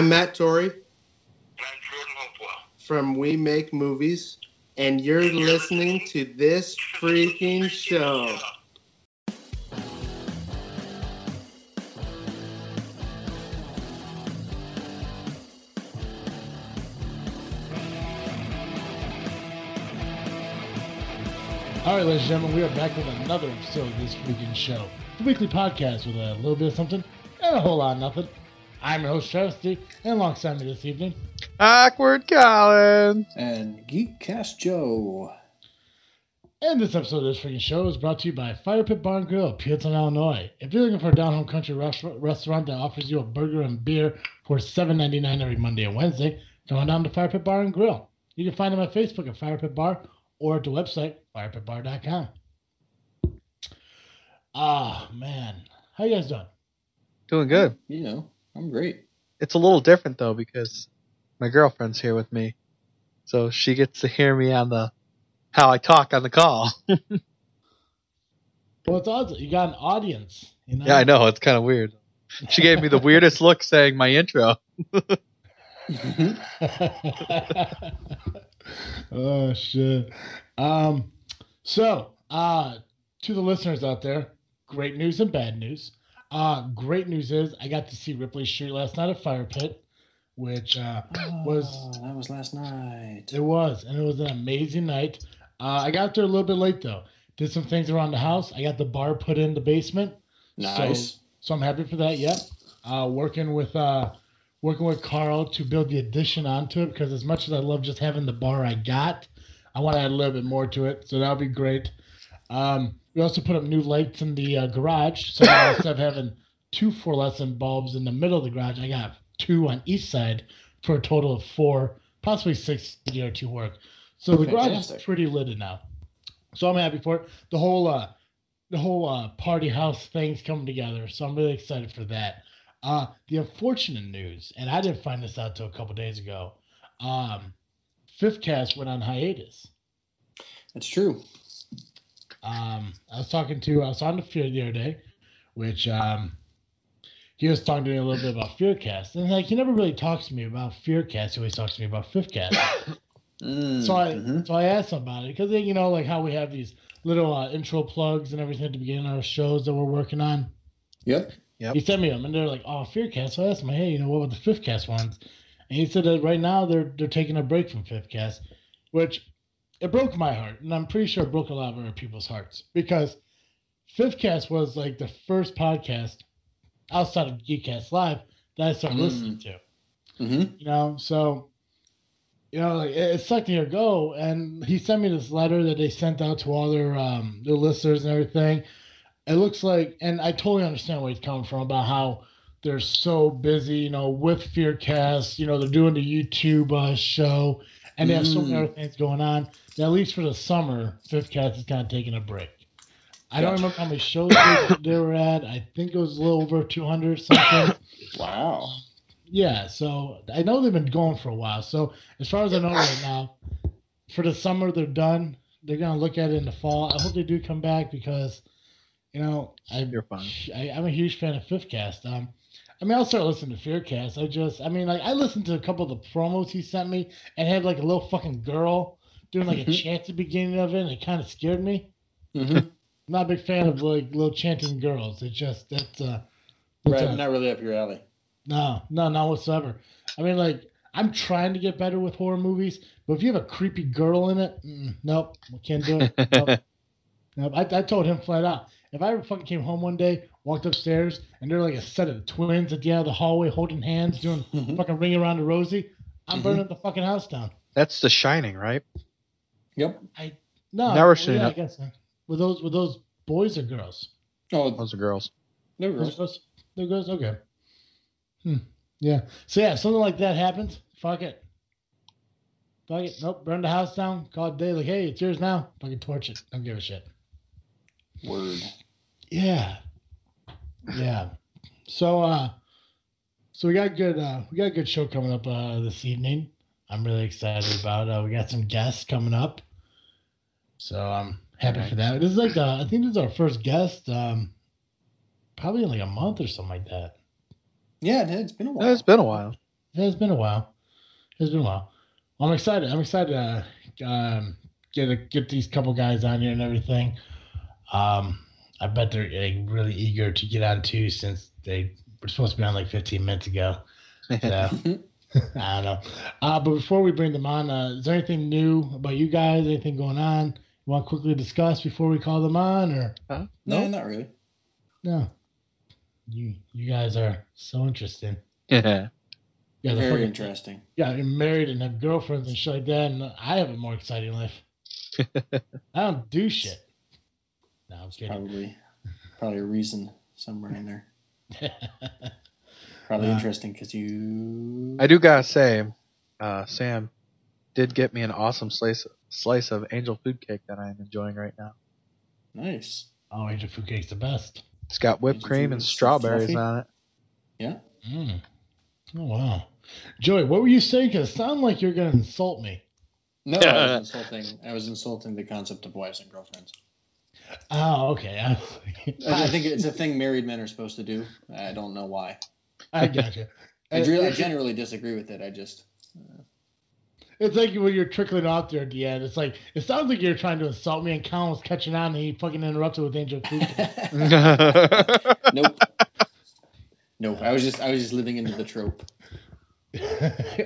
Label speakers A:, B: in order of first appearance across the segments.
A: I'm Matt Torrey
B: And I'm Jordan Hopewell.
A: from We Make Movies, and you're listening to this freaking show.
C: All right, ladies and gentlemen, we are back with another episode of this freaking show. The weekly podcast with a little bit of something and a whole lot of nothing. I'm your host, Travis D, and alongside me this evening,
D: Awkward Colin.
E: and Geekcast Joe.
C: and this episode of this freaking show is brought to you by Fire Pit Bar and Grill, Pearson, Illinois. If you're looking for a down home country rest- restaurant that offers you a burger and beer for $7.99 every Monday and Wednesday, come on down to Fire Pit Bar and Grill. You can find them at Facebook at Fire Pit Bar or at the website firepitbar.com. Ah, man. How you guys doing?
D: Doing good.
E: You know, I'm great.
D: It's a little different though because my girlfriend's here with me, so she gets to hear me on the how I talk on the call.
C: Well, it's awesome. You got an audience. You know?
D: yeah, I know it's kind of weird. She gave me the weirdest look saying my intro.
C: oh shit. Um, so uh, to the listeners out there, great news and bad news. Uh, great news is I got to see Ripley Street last night at Fire Pit, which uh, was
E: Oh, that was last night.
C: it was, and it was an amazing night. Uh, I got there a little bit late though. Did some things around the house. I got the bar put in the basement.
E: Nice.
C: So I'm happy for that. Yep. Uh, working with uh, working with Carl to build the addition onto it because as much as I love just having the bar I got, I want to add a little bit more to it. So that'll be great. Um, we also put up new lights in the uh, garage. So now instead of having two fluorescent bulbs in the middle of the garage, I got two on each side for a total of four, possibly six to to work. So the garage is pretty lit now. So I'm happy for it. The whole uh, the whole uh, party house thing's coming together. So I'm really excited for that. Uh, the unfortunate news, and I didn't find this out till a couple days ago. Um, Fifth Cast went on hiatus.
E: That's true.
C: Um, I was talking to I was on the Fear the other day, which um, he was talking to me a little bit about Fearcast, and like he never really talks to me about Fearcast. He always talks to me about Fifthcast.
E: Mm,
C: So I
E: mhm.
C: so I asked him about it because then you know like how we have these little uh, intro plugs and everything at the beginning of our shows that we're working on.
E: Yep.
D: Yep.
C: He sent me them and they're like, oh, Fearcast. So I asked him, hey, you know, what about the Fifth Cast ones? And he said that right now they're they're taking a break from Fifth Cast, which it broke my heart, and I'm pretty sure it broke a lot of other people's hearts because Fifth Cast was like the first podcast outside of Geekcast Live that I started
E: Mm.
C: listening to
E: Mm-hmm.
C: you know so you know like it, it sucked to hear go and he sent me this letter that they sent out to all their um their listeners and everything it looks like and i totally understand where he's coming from about how they're so busy you know with fearcast you know they're doing the youtube uh, show and they have so many
E: Mm.
C: other things going on that at least for the summer fifth cast is kind of taking a break I don't remember how many shows they, they were at. I think it was a little over 200 something.
E: Wow.
C: Yeah, so I know they've been going for a while. So as far as I know right now, for the summer they're done. They're gonna look at it in the fall. I hope they do come back because, you know, I. I I'm a huge fan of Fifth Cast. Um, I mean, I'll start listening to Fearcast. I just, I mean, like I listened to a couple of the promos he sent me and had like a little fucking girl doing like a chant at the beginning of it, and it kind of scared me.
E: Mm-hmm.
C: I'm not a big fan of like little chanting girls. It just that's uh, that's,
E: Right.
C: uh,
E: Not really up your alley.
C: no, no, not whatsoever. I mean, like, I'm trying to get better with horror movies, but if you have a creepy girl in it, mm, nope, we can't do it. Nope. Nope. I, I told him flat out. If I ever fucking came home one day, walked upstairs, and they're like a set of twins at the end of the hallway holding hands, doing
E: Mhm.
C: fucking ring around the Rosie, I'm
E: Mhm.
C: burning the fucking house down.
D: That's The Shining, right?
E: Yep.
C: No,
D: Never
C: well,
D: seen
C: yeah, I
D: it.
C: guess. Were those were those boys or girls?
E: Oh,
D: Those are girls.
E: there
C: Those
E: goes.
C: girls? Those girls? Okay. Hmm. Yeah. So yeah, something like that happens, fuck it. Fuck it. Nope. Burn the house down. Call it a day. Like, hey, it's yours now. Fucking torch it. Don't give a shit.
E: Word.
C: Yeah. Yeah. So uh so we got good uh we got a good show coming up uh this evening. I'm really excited about uh we got some guests coming up. So I'm happy for that. This is like the I think this is our first guest, um probably in like a month or something like that.
E: Yeah, it- it's been a while.
D: It's been a while.
C: Yeah, it's been a while. It's been a while. I'm excited. I'm excited to um, get a, get these couple guys on here and everything. Um, I bet they're like, really eager to get on too, since they were supposed to be on like 15 minutes ago. So I don't know. Uh, but before we bring them on, uh, is there anything new about you guys? Anything going on? You want to quickly discuss before we call them on, or
D: Huh?
E: No,
D: No.
E: not really.
C: no? You you guys are so interesting.
D: Yeah.
C: Yeah,
E: Very
C: fucking-
E: interesting.
C: yeah, you're married and have girlfriends and shit like that, and I have a more exciting life. I don't do shit. No, I'm kidding.
E: Probably, probably a reason somewhere in there. Probably
C: Uh,
E: interesting because you.
D: I do gotta say, uh, Sam did get me an awesome slice slice of angel food cake that I'm enjoying right now.
E: Nice.
C: oh, Angel Food Cake's the best.
D: It's got whipped
E: Angel
D: cream and strawberries
E: fluffy.
D: on it.
E: Yeah.
C: Mm. Oh wow, Joey, what were you saying? Because it sounded like you're gonna insult me.
E: No, I was insulting. I was insulting the concept of wives and girlfriends.
C: Oh, okay. I,
E: I I think it's a thing married men are supposed to do. I don't know why.
C: I got you.
E: I, really, I generally disagree with it. I just.
C: Uh, it's like when you're trickling off there at the end. It's like it sounds like you're trying to insult me, and Colin was catching on, and he fucking interrupted with Angel Food. Cake.
E: nope. Nope. I was just I was just living into the trope.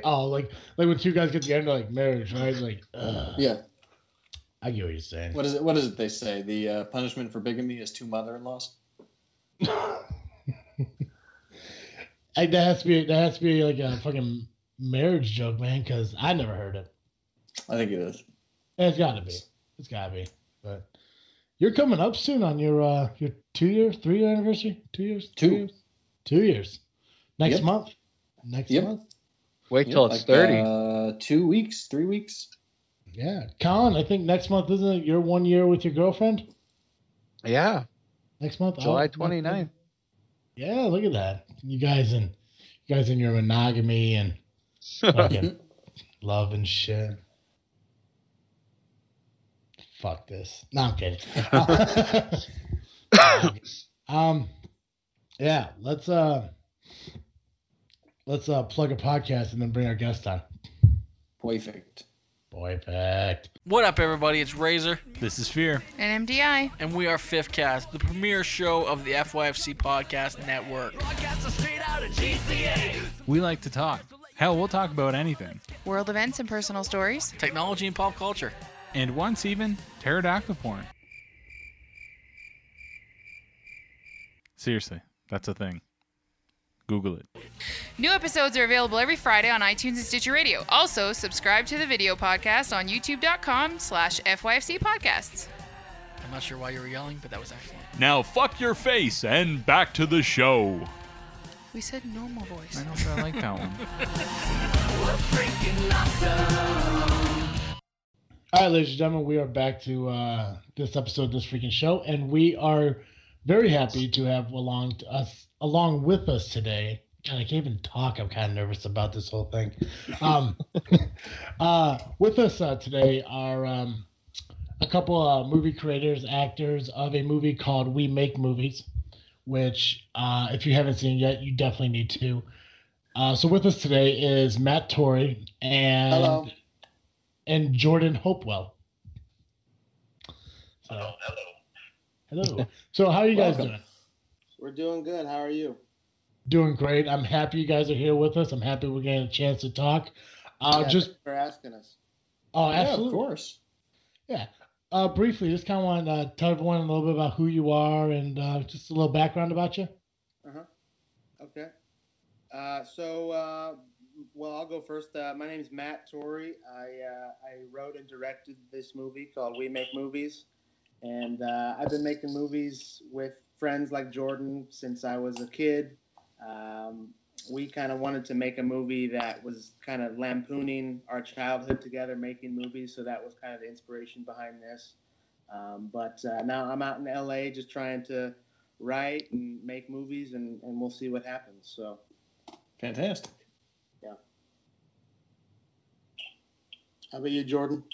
C: oh, like like when two guys get together, like marriage, right? Like, ugh.
E: Yeah.
C: I get what you're saying.
E: What is it? What is it they say? The uh, punishment for bigamy is two mother-in-laws.
C: Like, that has to be that has to be like a fucking marriage joke, man. Because I never heard it.
E: I think it is.
C: It's got to be. It's got to be. But you're coming up soon on your uh your two year, three year anniversary. Two years.
E: Two.
C: Three years? Two years. Next
E: Yep.
C: month. Next
E: Yep.
C: month.
D: Wait till
E: Yeah,
D: it's
E: like,
D: thirty.
E: Uh, two weeks, three weeks.
C: Yeah, Colin. I think next month isn't it your one year with your girlfriend?
D: yeah,
C: Next month,
D: July
C: Oh,
D: 29th.
C: Yeah, look at that. You guys and you guys in your monogamy and fucking love and shit. Fuck this. No, I'm kidding. um, yeah, let's uh, let's uh plug a podcast and then bring our guest on.
E: Perfect.
C: Boy, fact.
F: What up, everybody? It's Razor,
G: This is Fear.
H: And MDI.
F: and we are Fifth Cast, the premier show of the FYFC Podcast Network.
G: We like to talk. Hell, we'll talk about anything.
H: World events and personal stories.
F: Technology and pop culture.
G: And once even, pterodactyl porn. Seriously, that's a thing. Google it.
H: New episodes are available every Friday on iTunes and Stitcher Radio. Also, subscribe to the video podcast on youtube.com slash FYFC podcasts.
F: I'm not sure why you were yelling, but that was excellent.
G: Now, fuck your face and back to the show.
H: We said normal voice.
G: I know, but I like that one.
C: All right, ladies and gentlemen, we are back to uh, this episode of this freaking show, and we are very happy to have along to us along with us today. God, I can't even talk. I'm kind of nervous about this whole thing. Um, uh, with us uh, today are um, a couple of movie creators, actors of a movie called We Make Movies, which, uh, if you haven't seen yet, you definitely need to. Uh, so with us today is Matt Torrey and
E: Hello.
C: and Jordan Hopewell. So,
B: Hello.
C: hello. So how are you guys
E: Welcome.
C: doing?
A: We're doing good. How are you?
C: Doing great. I'm happy you guys are here with us. I'm happy we're getting a chance to talk. Uh,
A: Yeah,
C: just
A: for asking us.
C: oh,
E: Yeah, of
C: absolutely.
E: Yeah.
C: uh, briefly, just kind of want to uh, tell everyone a little bit about who you are and uh, just a little background about you. Uh huh.
A: Okay. Uh, so, uh, well, I'll go first. Uh, my name is Matt Torrey. I uh, I wrote and directed this movie called We Make Movies, and uh, I've been making movies with friends like Jordan since I was a kid. Um, we kind of wanted to make a movie that was kind of lampooning our childhood together, making movies. So that was kind of the inspiration behind this. Um, but uh, now I'm out in LA just trying to write and make movies, and, and we'll see what happens. So.
E: Fantastic. Yeah.
A: How about you, Jordan?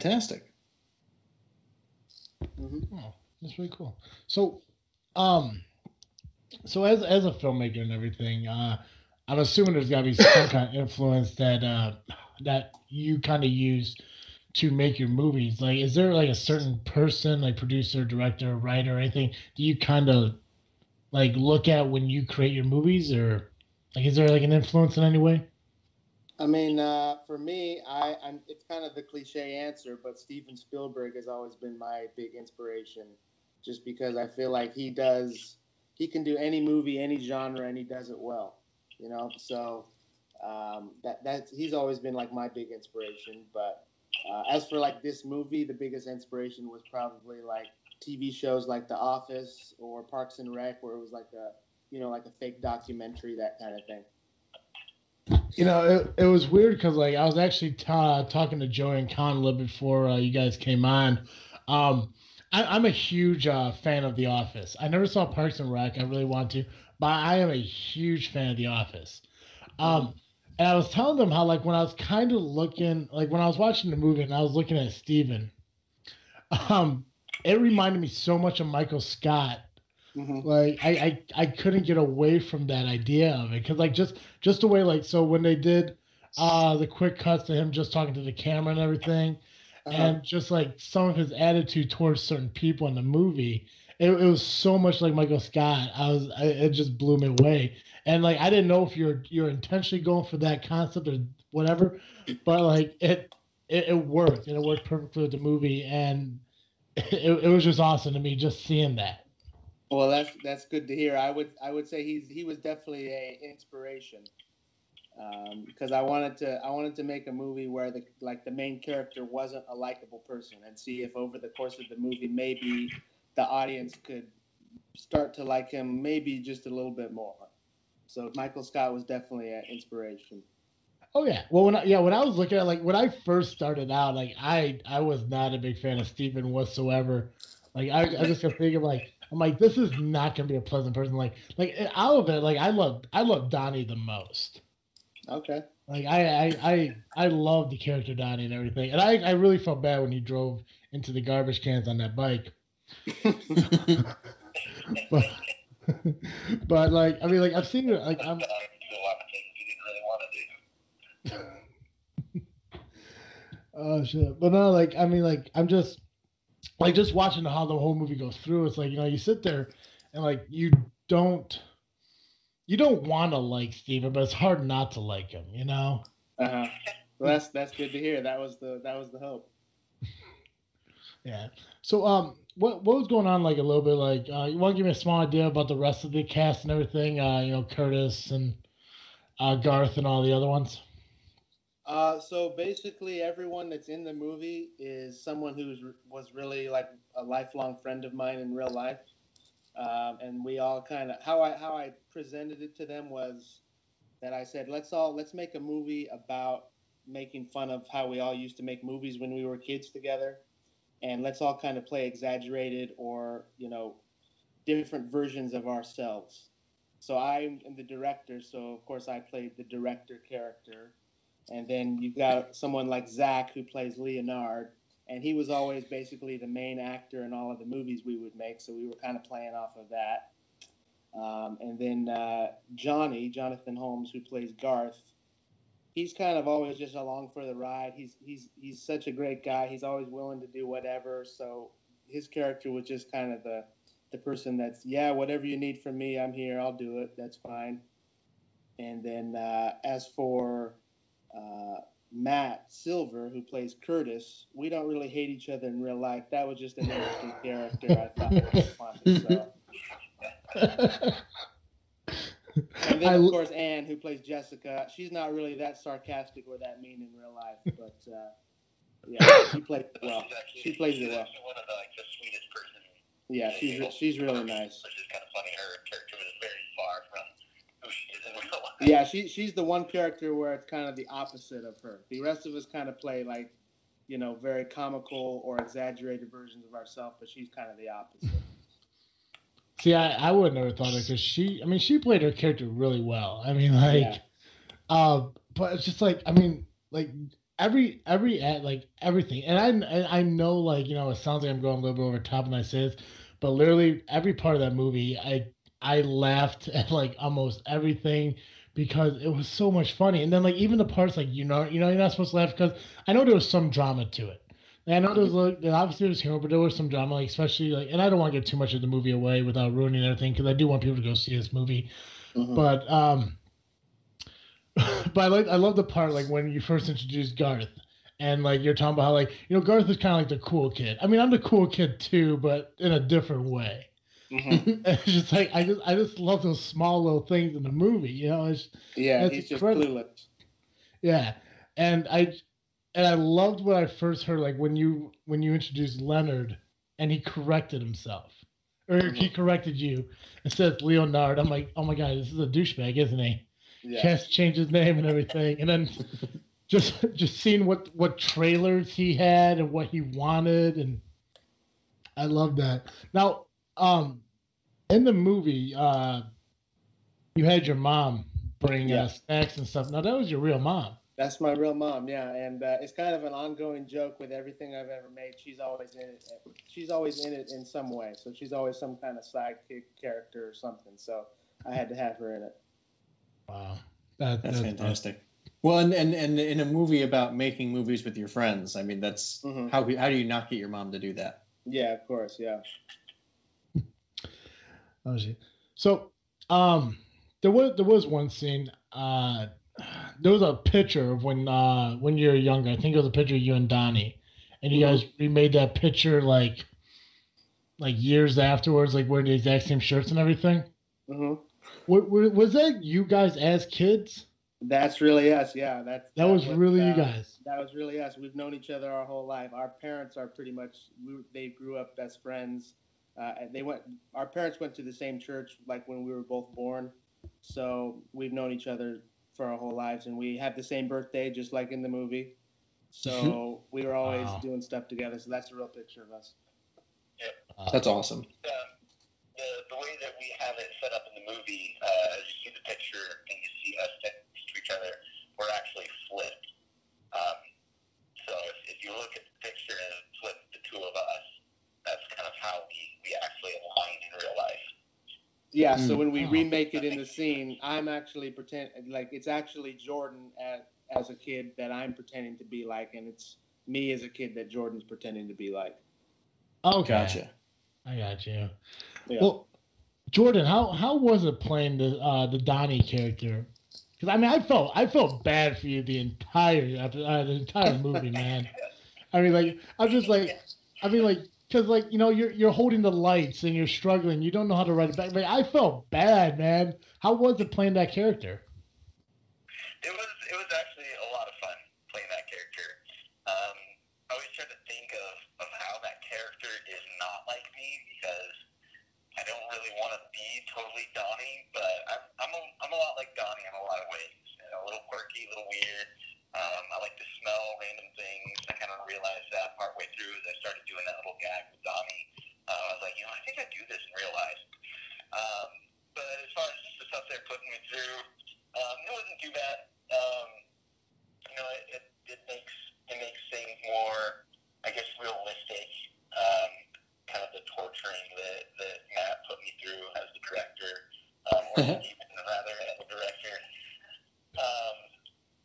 E: Fantastic.
C: Oh, that's really cool. So, um, so as as a filmmaker and everything, uh, I'm assuming there's got to be some kind of influence that uh, that you kind of use to make your movies. Like, is there like a certain person, like producer, director, writer, or anything, do you kind of like look at when you create your movies, or like is there like an influence in any way?
A: I mean, uh, for me, I, I'm, it's kind of the cliche answer, but Steven Spielberg has always been my big inspiration, just because I feel like he does, he can do any movie, any genre, and he does it well, you know. So um, that that's he's always been like my big inspiration. But uh, as for like this movie, the biggest inspiration was probably like TV shows like The Office or Parks and Rec, where it was like a, you know, like a fake documentary, that kind of thing.
C: You know, it, it was weird because like I was actually ta talking to Joey and Con a little before uh, you guys came on. Um, I, I'm a huge uh, fan of The Office. I never saw Parks and Rec. I really want to, but I am a huge fan of The Office. Um, and I was telling them how like when I was kind of looking, like when I was watching the movie and I was looking at Steven, um, it reminded me so much of Michael Scott like I, I I couldn't get away from that idea of it because like just just the way like so when they did uh the quick cuts to him just talking to the camera and everything
A: Uh-huh.
C: and just like some of his attitude towards certain people in the movie it, it was so much like michael scott. I was I, it just blew me away. And like i didn't know if you're you're intentionally going for that concept or whatever but like it it, it worked and it worked perfectly with the movie and it, it was just awesome to me just seeing that
A: Well, that's that's good to hear. I would I would say he's he was definitely a inspiration um, because I wanted to I wanted to make a movie where the like the main character wasn't a likable person and see if over the course of the movie maybe the audience could start to like him maybe just a little bit more. So Michael Scott was definitely an inspiration.
C: Oh yeah. Well, when I, yeah, when I was looking at like when I first started out, like I I was not a big fan of Steven whatsoever. Like I, I just kept thinking like I'm like this is not gonna be a pleasant person. Like like out of it, like I love I love Donnie the most.
A: Okay.
C: Like I I I, I love the character Donnie and everything, and I I really felt bad when he drove into the garbage cans on that bike. but but like I mean like I've seen it like I'm
B: do a lot of things you didn't really want to do.
C: Oh shit! But no, like I mean, like I'm just like just watching how the whole movie goes through. It's like you know, you sit there and like you don't you don't want to like Steven, but it's hard not to like him. You know?
A: Uh huh. Well, that's that's good to hear. That was the that was the hope.
C: Yeah. So um, what what was going on like a little bit like uh, you want to give me a small idea about the rest of the cast and everything? Uh, you know, Curtis and uh, Garth and all the other ones.
A: Uh, so basically, everyone that's in the movie is someone who was really like a lifelong friend of mine in real life, um, and we all kind of how I how I presented it to them was that I said let's all let's make a movie about making fun of how we all used to make movies when we were kids together, and let's all kind of play exaggerated or you know different versions of ourselves. So I'm the director, so of course I played the director character. And then you've got someone like Zach who plays Leonard, and he was always basically the main actor in all of the movies we would make, so we were kind of playing off of that. Um, and then uh, Johnny, Jonathan Holmes, who plays Garth, he's kind of always just along for the ride. He's he's he's such a great guy. He's always willing to do whatever. So his character was just kind of the the person that's yeah, whatever you need from me, I'm here. I'll do it. That's fine. And then uh, as for uh, Matt Silver, who plays Curtis, we don't really hate each other in real life. That was just an interesting character. I thought it was fun. So. And then, of
C: l-
A: course, Anne, who plays Jessica. She's not really that sarcastic or that mean in real life, but uh, yeah, she plays it well.
B: She's actually,
A: She plays it well.
B: actually one of the, like, the sweetest person.
A: Yeah, she's she's really nice.
B: Which is kind of funny. Her character was very far from who she is in real life.
A: Yeah, she she's the one character where it's kind of the opposite of her. The rest of us kind of play like, you know, very comical or exaggerated versions of ourselves, but she's kind of the opposite.
C: See, I, I would never thought of because she, I mean, she played her character really well. I mean, like,
A: Yeah.
C: uh, but it's just like, I mean, like every every ad, like everything, and I and I know, like, you know, it sounds like I'm going a little bit over top when I say this, but literally every part of that movie, I I laughed at like almost everything because it was so much funny, and then like even the parts like you know, you know, you're not supposed to laugh because I know there was some drama to it. And I know there was like obviously there was humor, but there was some drama, like especially like, and I don't want to get too much of the movie away without ruining everything because I do want people to go see this movie.
A: Mhm.
C: But um, but I like I love the part like when you first introduced Garth, and like you're talking about how like you know Garth is kind of like the cool kid. I mean I'm the cool kid too, but in a different way.
A: Mhm.
C: it's just like I just I just love those small little things in the movie. You know, it's
A: Yeah,
C: it's
A: he's just
C: incredible.
A: clueless.
C: yeah, and I and I loved when I first heard like when you when you introduced Leonard and he corrected himself or he corrected you instead of Leonard. I'm like, oh my god, this is a douchebag, isn't he?
A: Yeah.
C: He has to change his name and everything, and then just just seeing what what trailers he had and what he wanted, and I love that. Now, um, in the movie, uh, you had your mom bring
A: Yeah.
C: uh, snacks and stuff. Now that was your real mom.
A: That's my real mom, yeah, and uh, it's kind of an ongoing joke with everything I've ever made. She's always in it. She's always in it in some way. So she's always some kind of sidekick character or something. So I had to have her in it.
C: Wow, that,
E: That's
C: that's
E: fantastic. Well, and, and and in a movie about making movies with your friends, I mean, that's
A: Mhm.
E: how how do you not get your mom to do that?
A: Yeah, of course, yeah.
C: Oh shit. So, um, there was there was one scene. Uh, there was a picture of when uh when you were younger. I think it was a picture of you and Donnie, and you guys remade that picture like like years afterwards, like wearing the exact same shirts and everything.
A: hmm
C: Wa- wa- Was that you guys as kids?
A: That's really us, yeah. That's
C: That was really you
A: uh,
C: guys.
A: That was really us. We've known each other our whole life. Our parents are pretty much we, they grew up best friends. Uh, they went. Our parents went to the same church like when we were both born. So we've known each other for our whole lives, and we have the same birthday, just like in the movie. So we were always
C: Wow.
A: doing stuff together. So that's a real picture of us.
E: That's awesome.
B: um, the, the way that we have it set up in the movie, uh, you see the picture and you see us next to each other, we're actually flipped. Um, so if, if you look at the picture and flip the two of us, that's kind of how we, we actually align in real life.
A: Yeah. So
E: Mm.
A: when we
C: Oh.
A: remake it in the scene, I'm actually pretend like it's actually Jordan as as a kid that I'm pretending to be like, and it's me as a kid that Jordan's pretending to be like.
C: Okay,
E: Gotcha.
C: I got you.
A: Yeah.
C: Well, Jordan, how how was it playing the uh, the Donnie character? Because I mean, I felt I felt bad for you the entire uh, the entire movie, man. I mean, like I'm just like, I mean, like because like you know you're you're holding the lights and you're struggling. You don't know how to write it back. Like, I felt bad, man. How was it playing that character?
B: It was it was actually a lot of fun playing that character. Um, I always try to think of, of how that character is not like me because I don't really want to be totally Donnie, but I'm I'm a, I'm a lot like Donnie in a lot of ways. You know, a little quirky, a little weird. Um, I like to smell random things. I kind of realized that partway through as I started doing that little gag with Donnie. Uh, I was like, you know, I think I do this in real life. Um, but as far as just the wasn't too bad. Um, you know, it, it, it makes it makes things more, I guess, realistic. Um, kind of the torturing that, that Matt put me through as the director, um, or Steven rather as the director. Um,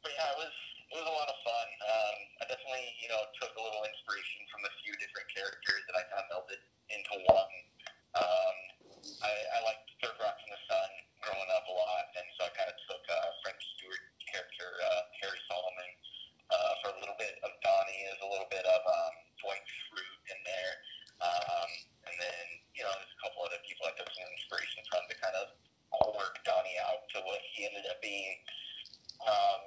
B: but yeah, it was it was a lot of fun. Um, I definitely, you know, took a little inspiration from a few different characters that I kind of melded into one. Um, I, I liked Third Rock from the Sun growing up a lot, and so I kind of took uh, French Stewart character uh, Harry Solomon uh, for a little bit of Donnie, as a little bit of um, Dwight Schrute in there, um, and then you know there's a couple other people I took some inspiration from to kind of work Donnie out to what he ended up being. Um,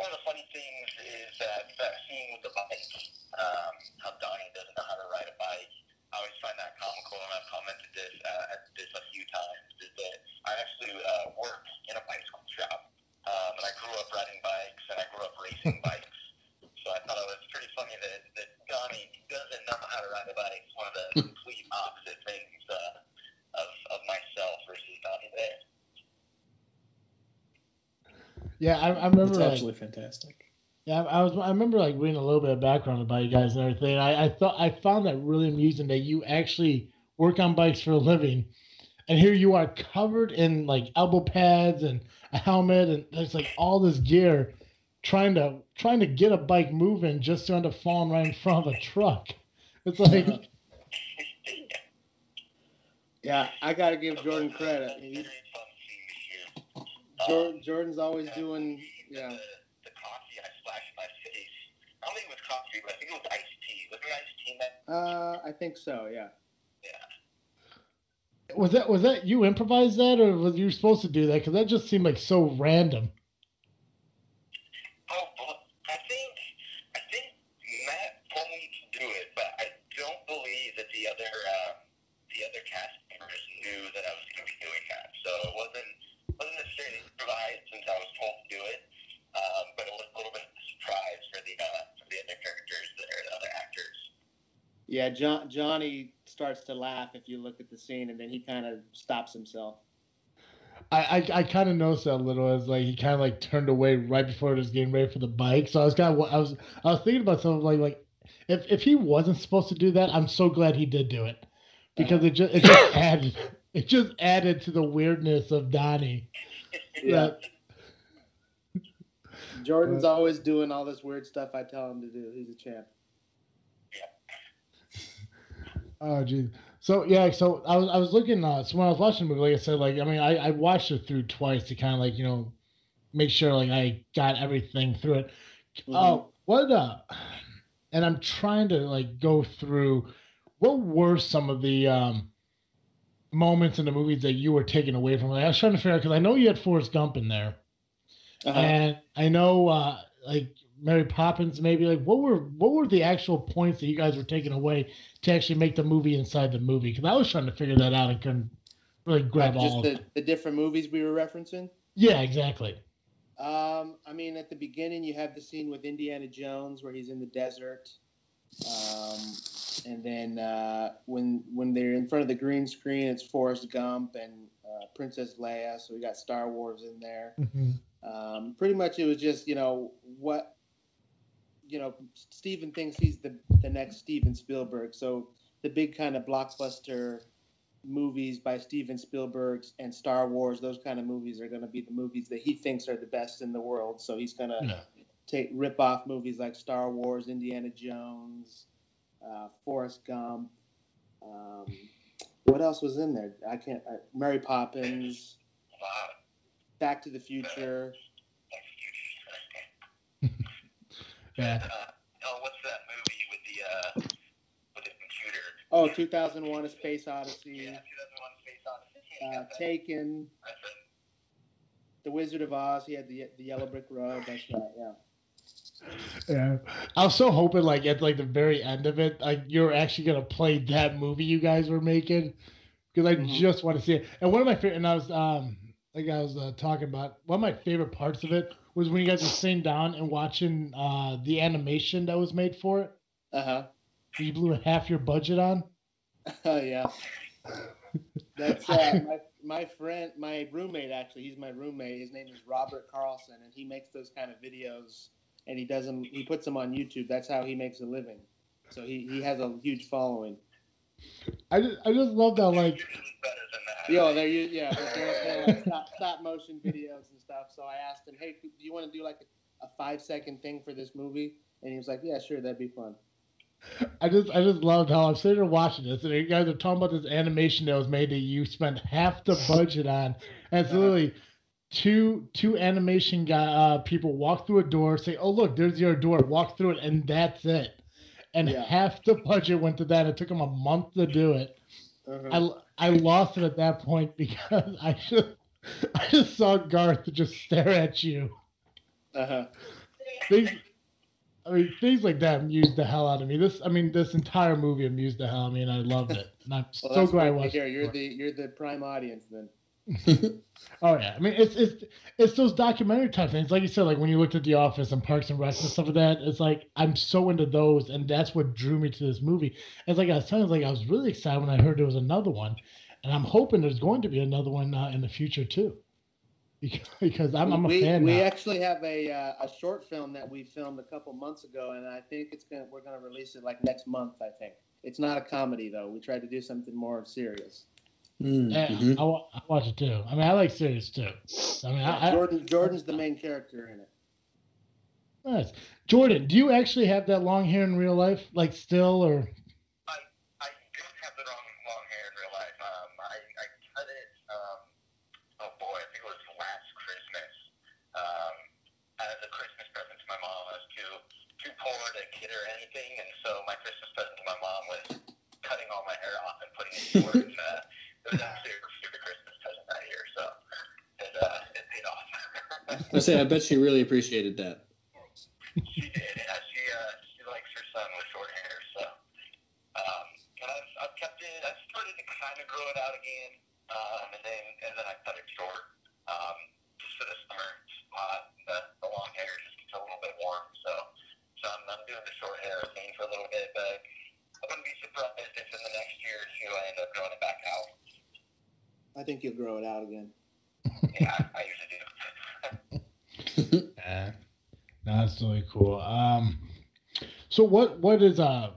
B: one of the funny things is that that scene with the bike, um, how Donnie doesn't know how to ride a bike. I always find that comical, and I've commented this uh, at this a few times. Is that I actually uh, work in a bicycle shop, um, and I grew up riding bikes, and I grew up racing bikes. So I thought it was pretty funny that, that Donnie doesn't know how to ride a bike. It's one of the complete opposite things uh, of of myself versus Donnie there.
C: Yeah, I, I remember
E: It's
C: like,
E: absolutely fantastic.
C: Yeah, I was. I remember like reading a little bit of background about you guys and everything. I, I thought I found that really amusing that you actually work on bikes for a living, and here you are covered in like elbow pads and a helmet, and there's like all this gear, trying to trying to get a bike moving just to end up falling right in front of a truck. It's like
A: Yeah, I gotta give Jordan credit. He, Jordan, Jordan's always doing. Yeah.
B: The, the coffee I splashed in my face. I don't think it was coffee, but I think it was iced tea. Was it iced tea? That
A: Uh, I think so. Yeah.
C: was that was that you improvised that or was you supposed to do that? Because that just seemed like so random.
B: Oh, well, I think I think Matt told me to do it, but I don't believe that the other uh, the other cast members knew that I was going to be doing that. So it wasn't wasn't necessarily improvised since I was told to do it, um, but it was a little bit of a surprise for the uh, for the other characters that are the other actors.
A: Yeah. John, Johnny starts to laugh if you look at the scene, and then he kind of stops himself.
C: I, I, I kind of noticed that a little as like he kind of like turned away right before it was getting ready for the bike. So I was kind of I was I was thinking about something like like if if he wasn't supposed to do that, I'm so glad he did do it because it just it just added it just added to the weirdness of Donnie.
A: Yeah.
C: That-
A: Jordan's uh, always doing all this weird stuff I tell him to do. He's a champ.
C: Oh geez. So yeah, so I was I was looking uh so when I was watching the movie, like I said, like I mean I, I watched it through twice to kind of like, you know, make sure like I got everything through it. Oh, what uh and I'm trying to like go through what were some of the um moments in the movies that you were taken away from it. I was trying to figure out because I know you had Forrest Gump in there.
A: Uh-huh.
C: And I know uh like Mary Poppins maybe like what were what were the actual points that you guys were taking away to actually make the movie inside the movie? Because I was trying to figure that out and couldn't really grab all
A: just
C: of
A: the, the different movies we were referencing.
C: Yeah, exactly.
A: Um, I mean, at the beginning, you have the scene with Indiana Jones where he's in the desert, um, and then uh, when when they're in front of the green screen, it's Forrest Gump and uh, Princess Leia. So we got Star Wars in there. Um, pretty much, it was just you know what you know. Steven thinks he's the the next Steven Spielberg. So the big kind of blockbuster movies by Steven Spielberg and Star Wars, those kind of movies are going to be the movies that he thinks are the best in the world. So he's going to
C: Yeah.
A: take rip off movies like Star Wars, Indiana Jones, uh, Forrest Gump. Um, what else was in there? I can't. Uh, Mary Poppins,
B: Wow.
A: Back to the Future.
C: Yeah.
B: Uh, oh, what's that movie with the uh, with the computer?
A: Oh, 2001: A Space Odyssey.
B: Yeah, 2001: Space Odyssey.
A: Uh, Taken.
B: that's.
A: The Wizard of Oz. He had the the Yellow Brick Road. That's right. Yeah.
C: Yeah. I was so hoping like at like the very end of it, like you're actually gonna play that movie you guys were making. Because I
A: Mhm.
C: just want to see it. And one of my favorite and I was um like I was uh, talking about one of my favorite parts of it was when you guys were sitting down and watching uh the animation that was made for it.
A: Uh huh.
C: You blew half your budget on.
A: Oh yeah. That's uh, my my friend, my roommate. Actually, he's my roommate. His name is Robert Carlson, and he makes those kind of videos. And he does them. He puts them on YouTube. That's how he makes a living. So he, he has a huge following.
C: I just I just love that like
B: better than that.
A: Yo, there you yeah, they're doing like stop, stop motion videos and stuff. So I asked him, hey, do you want to do like a, a five second thing for this movie? And he was like, yeah, sure, that'd be fun.
C: I just I just loved how I'm sitting here watching this and you guys are talking about this animation that was made that you spent half the budget on. And it's literally two two animation guy uh, people walk through a door, say, "Oh look, there's your door." Walk through it, and that's it. And
A: Yeah.
C: half the budget went to that. It took them a month to do it.
A: Uh-huh.
C: I, lost it at that point because I just I just saw Garth just stare at you.
A: Uh-huh.
C: Things, I mean, things like that amused the hell out of me. This, I mean, this entire movie amused the hell out of me, and I loved it. And I'm
A: Well,
C: so glad I watched.
A: hear.
C: it
A: You're the you're the prime audience then.
C: Oh yeah, I mean, it's it's it's those documentary type things, like you said, like when you looked at The Office and Parks and Rec and stuff like that. It's like I'm so into those, and that's what drew me to this movie. It's like I was telling you, like I was really excited when I heard there was another one, and I'm hoping there's going to be another one uh, in the future too, because, because I'm, I'm a
A: we,
C: fan
A: we
C: now.
A: actually have a uh, a short film that we filmed a couple months ago, and I think it's gonna we're gonna release it like next month. I think it's not a comedy though. We tried to do something more serious.
E: Mm,
C: Yeah,
E: mhm.
C: I, I watch it too. I mean, I like series too. I mean, I, I,
A: Jordan Jordan's the main character in it.
C: nice. Jordan, do you actually have that long hair in real life, like still, or
B: I, I don't have the long, long hair in real life. Um, I, I cut it, um, oh boy, I think it was last Christmas. Um, as a Christmas present to my mom. I was too, too poor to kid her anything, and so my Christmas present to my mom was cutting all my hair off and putting it short. and, it
E: I say, I bet she really appreciated that.
C: That's really cool. Um, so what what is uh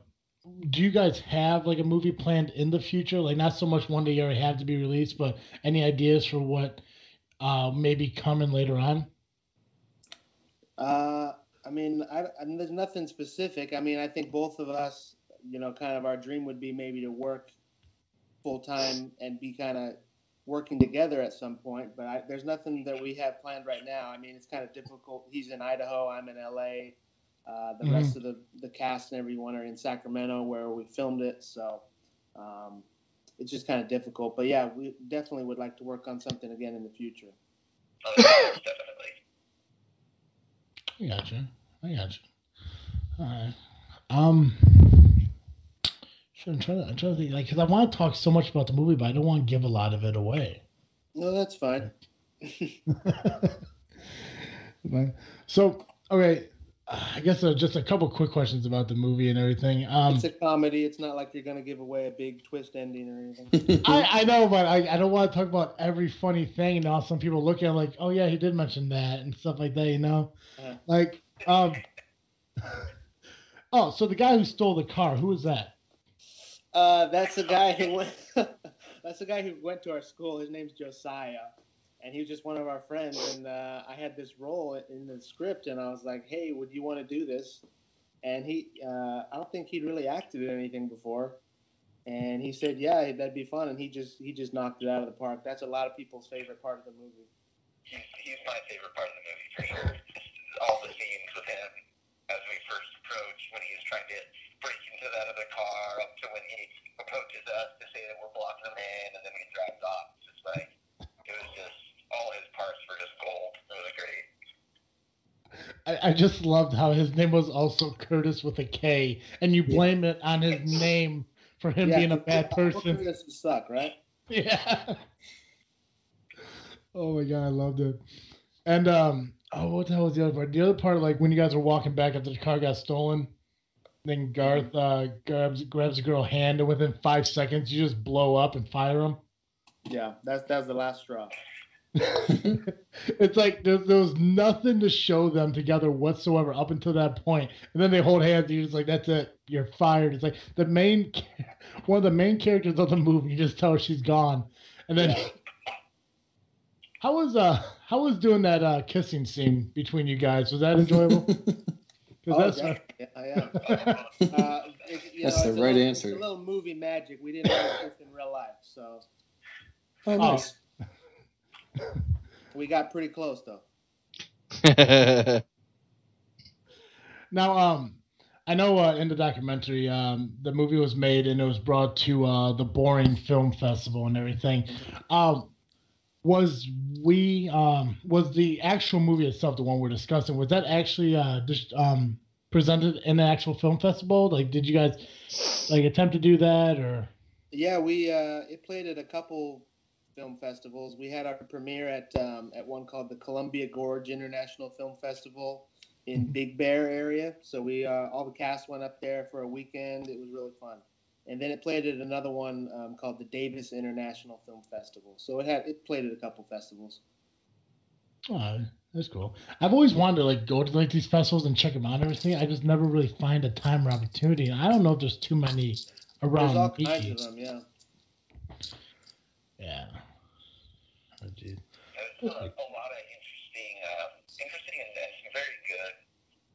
C: do you guys have like a movie planned in the future? Like not so much one that you already have to be released, but any ideas for what uh maybe coming later on?
A: Uh, I mean, I, I mean, there's nothing specific. I mean, I think both of us, you know, kind of our dream would be maybe to work full time and be kind of working together at some point. But I, there's nothing that we have planned right now. I mean, it's kind of difficult. He's in Idaho. I'm in LA. Uh, the
C: Mhm.
A: rest of the, the cast and everyone are in Sacramento where we filmed it. So um, it's just kind of difficult. But yeah, we definitely would like to work on something again in the future.
B: Oh, definitely.
C: I gotcha. I gotcha. All right. Um. I'm trying to, I'm trying to think, like, because I want to talk so much about the movie, but I don't want to give a lot of it away.
A: No, that's fine.
C: So, okay, I guess uh, just a couple quick questions about the movie and everything. Um,
A: it's a comedy. It's not like you're going to give away a big twist ending or anything.
C: I, I know, but I, I don't want to talk about every funny thing. And now some people look at it like, oh yeah, he did mention that and stuff like that. You know,
A: Uh-huh.
C: like um. Oh, so the guy who stole the car, who was that?
A: Uh, that's the guy who went. that's the guy who went to our school. His name's Josiah, and he was just one of our friends. And uh, I had this role in the script, and I was like, "Hey, would you want to do this?" And he, uh, I don't think he'd really acted in anything before, and he said, "Yeah, that'd be fun." And he just he just knocked it out of the park. That's a lot of people's favorite part of the movie.
B: He's, he's my favorite part of the movie for sure. All scenes with him as we first approach when he's trying to break into that other car, up to when he approaches us to say that we're blocking him in, and then when he drives off. It's just like it was just all his parts were just gold. It was great.
C: I, I just loved how his name was also Curtis with a K, and you blame it on his name for him being a bad person.
A: Would suck, right?
C: Yeah. Oh my god, I loved it. And um, oh, what the hell was the other part? The other part, like when you guys were walking back after the car got stolen. Then Garth uh, grabs grabs a girl hand, and within five seconds, you just blow up and fire him.
A: Yeah, that's that's the last straw.
C: it's like there, there was nothing to show them together whatsoever up until that point, and then they hold hands. And you're just like, "That's it, you're fired." It's like the main, one of the main characters of the movie. You just tell her she's gone, and then how was uh how was doing that uh kissing scene between you guys? Was that enjoyable?
A: Oh,
C: that's
A: def- yeah, yeah. Uh, it-
E: That's
A: know,
E: the right
A: little-
E: answer.
A: It's a little movie magic. We didn't have this in real life, so
E: oh, nice.
A: we got pretty close though.
C: Now, um, I know uh, in the documentary, um, the movie was made and it was brought to uh, the Boring Film Festival and everything. Um, was we um, was the actual movie itself the one we're discussing? Was that actually uh, just um, presented in an actual film festival? Like, did you guys like attempt to do that or?
A: Yeah, we uh, it played at a couple film festivals. We had our premiere at um, at one called the Columbia Gorge International Film Festival in Big Bear area. So we uh, all the cast went up there for a weekend. It was really fun. And then it played at another one um, called the Davis International Film Festival. So it had it played at a couple festivals.
C: Oh, that's cool. I've always wanted to like go to like these festivals and check them out and everything. I just never really find a time or opportunity. And I don't know if there's too many around.
A: There's all kinds of them, yeah.
C: Yeah. Geez.
B: There's a, a lot of interesting, uh, interesting and, and some very good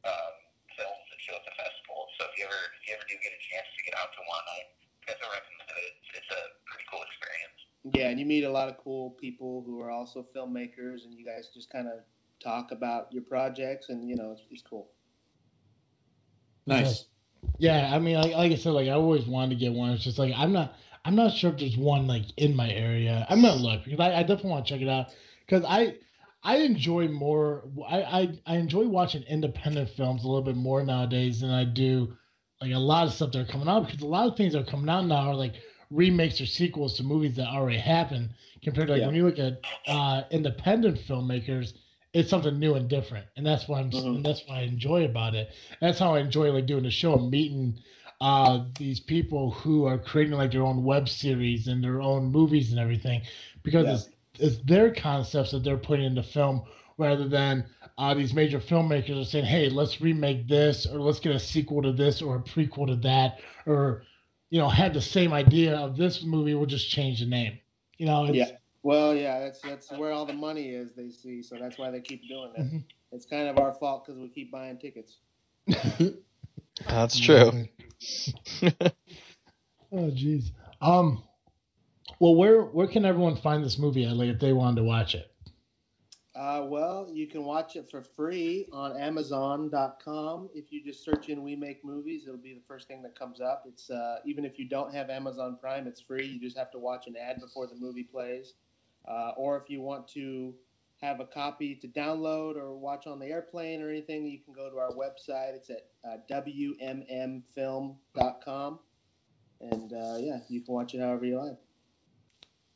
B: um, films that show at the festival. So if you ever if you ever do get a chance to get out to one, I definitely recommend it. It's, it's a pretty cool experience.
A: Yeah, and you meet a lot of cool people who are also filmmakers, and you guys just kind of talk about your projects, and you know, it's, it's cool.
E: Nice.
C: Yeah, I mean, like, like I said, like I always wanted to get one. It's just like I'm not, I'm not sure if there's one like in my area. I'm gonna look because I, I definitely want to check it out because I, I enjoy more. I, I I enjoy watching independent films a little bit more nowadays than I do like a lot of stuff that are coming out because a lot of things that are coming out now are like remakes or sequels to movies that already happened compared to like
A: Yeah.
C: when you look at uh, independent filmmakers it's something new and different and that's why i'm
A: Mhm.
C: and that's what i enjoy about it that's how i enjoy like doing the show and meeting uh these people who are creating like their own web series and their own movies and everything because
A: Yeah.
C: it's it's their concepts that they're putting into film rather than uh, these major filmmakers are saying, "Hey, let's remake this, or let's get a sequel to this, or a prequel to that, or you know, have the same idea of this movie. We'll just change the name." You know, it's,
A: Yeah. Well, yeah, that's that's where all the money is. They see, so that's why they keep doing it.
C: Mhm.
A: It's kind of our fault because we keep buying tickets.
D: That's true.
C: oh, jeez. Um. Well, where where can everyone find this movie at? Like, if they wanted to watch it.
A: Uh, well, you can watch it for free on Amazon.com. If you just search in "We Make Movies," it'll be the first thing that comes up. It's uh, even if you don't have Amazon Prime, it's free. You just have to watch an ad before the movie plays. Uh, or if you want to have a copy to download or watch on the airplane or anything, you can go to our website. It's at uh, wmmfilm.com, and uh, yeah, you can watch it however you like.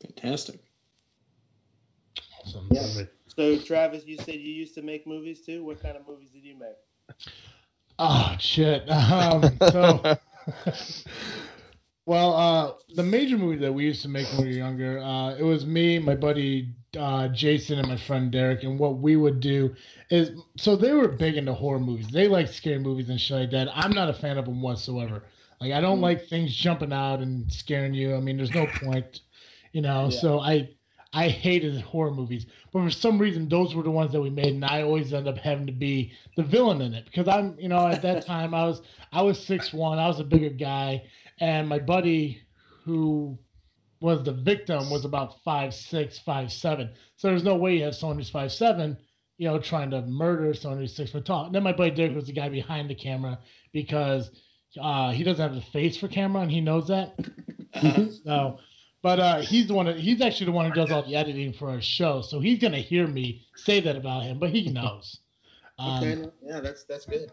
E: Fantastic.
C: Awesome.
A: Yeah. So, Travis, you said you used to make movies too. What kind of movies did you make?
C: Oh shit. Um, so, well, uh, the major movie that we used to make when we were younger, uh, it was me, my buddy uh, Jason, and my friend Derek. And what we would do is, so they were big into horror movies. They like scary movies and shit like that. I'm not a fan of them whatsoever. Like, I don't
A: Mm.
C: like things jumping out and scaring you. I mean, there's no point, you know.
A: Yeah.
C: So I. I hated horror movies, but for some reason, those were the ones that we made, and I always end up having to be the villain in it because I'm, you know, at that time I was I was six one, I was a bigger guy, and my buddy who was the victim was about five six, five seven. So there's no way you have someone who's five seven, you know, trying to murder someone who's six foot tall. And then my buddy Derek was the guy behind the camera because uh, he doesn't have the face for camera, and he knows that. so, but uh, he's the one. That, he's actually the one who does all the editing for our show. So he's gonna hear me say that about him, but he knows. Um,
A: Okay, yeah, that's that's good.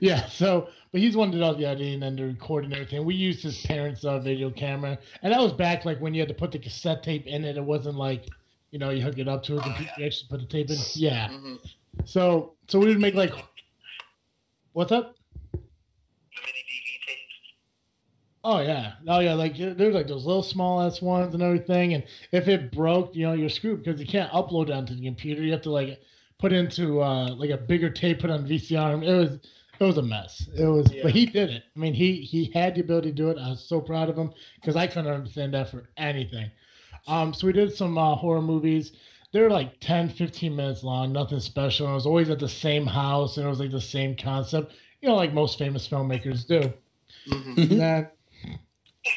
C: Yeah, so but he's the one that does the editing and the recording and everything. We used his parents' uh, video camera, and that was back like when you had to put the cassette tape in it. It wasn't like, you know, you hook it up to a computer, you actually put the tape in. Yeah.
A: Mhm.
C: So so we would make like, what's up? Oh yeah, oh yeah. Like there's like those little small ass ones and everything, and if it broke, you know, you're screwed because you can't upload onto the computer. You have to like put into uh, like a bigger tape, put on VCR. It was it was a mess. It was,
A: Yeah.
C: but he did it. I mean, he he had the ability to do it. I was so proud of him because I couldn't understand that for anything. Um, so we did some uh, horror movies. They're like 10, 15 minutes long, nothing special. It was always at the same house, and it was like the same concept, you know, like most famous filmmakers do.
A: Mhm.
C: And then,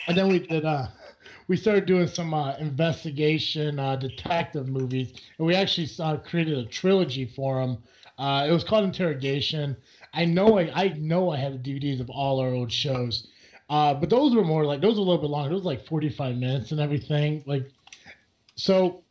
C: and then we did uh we started doing some uh, investigation uh, detective movies and we actually uh, created a trilogy for them uh, it was called interrogation i know I, I know i have the dvds of all our old shows uh, but those were more like those were a little bit longer those were like 45 minutes and everything like so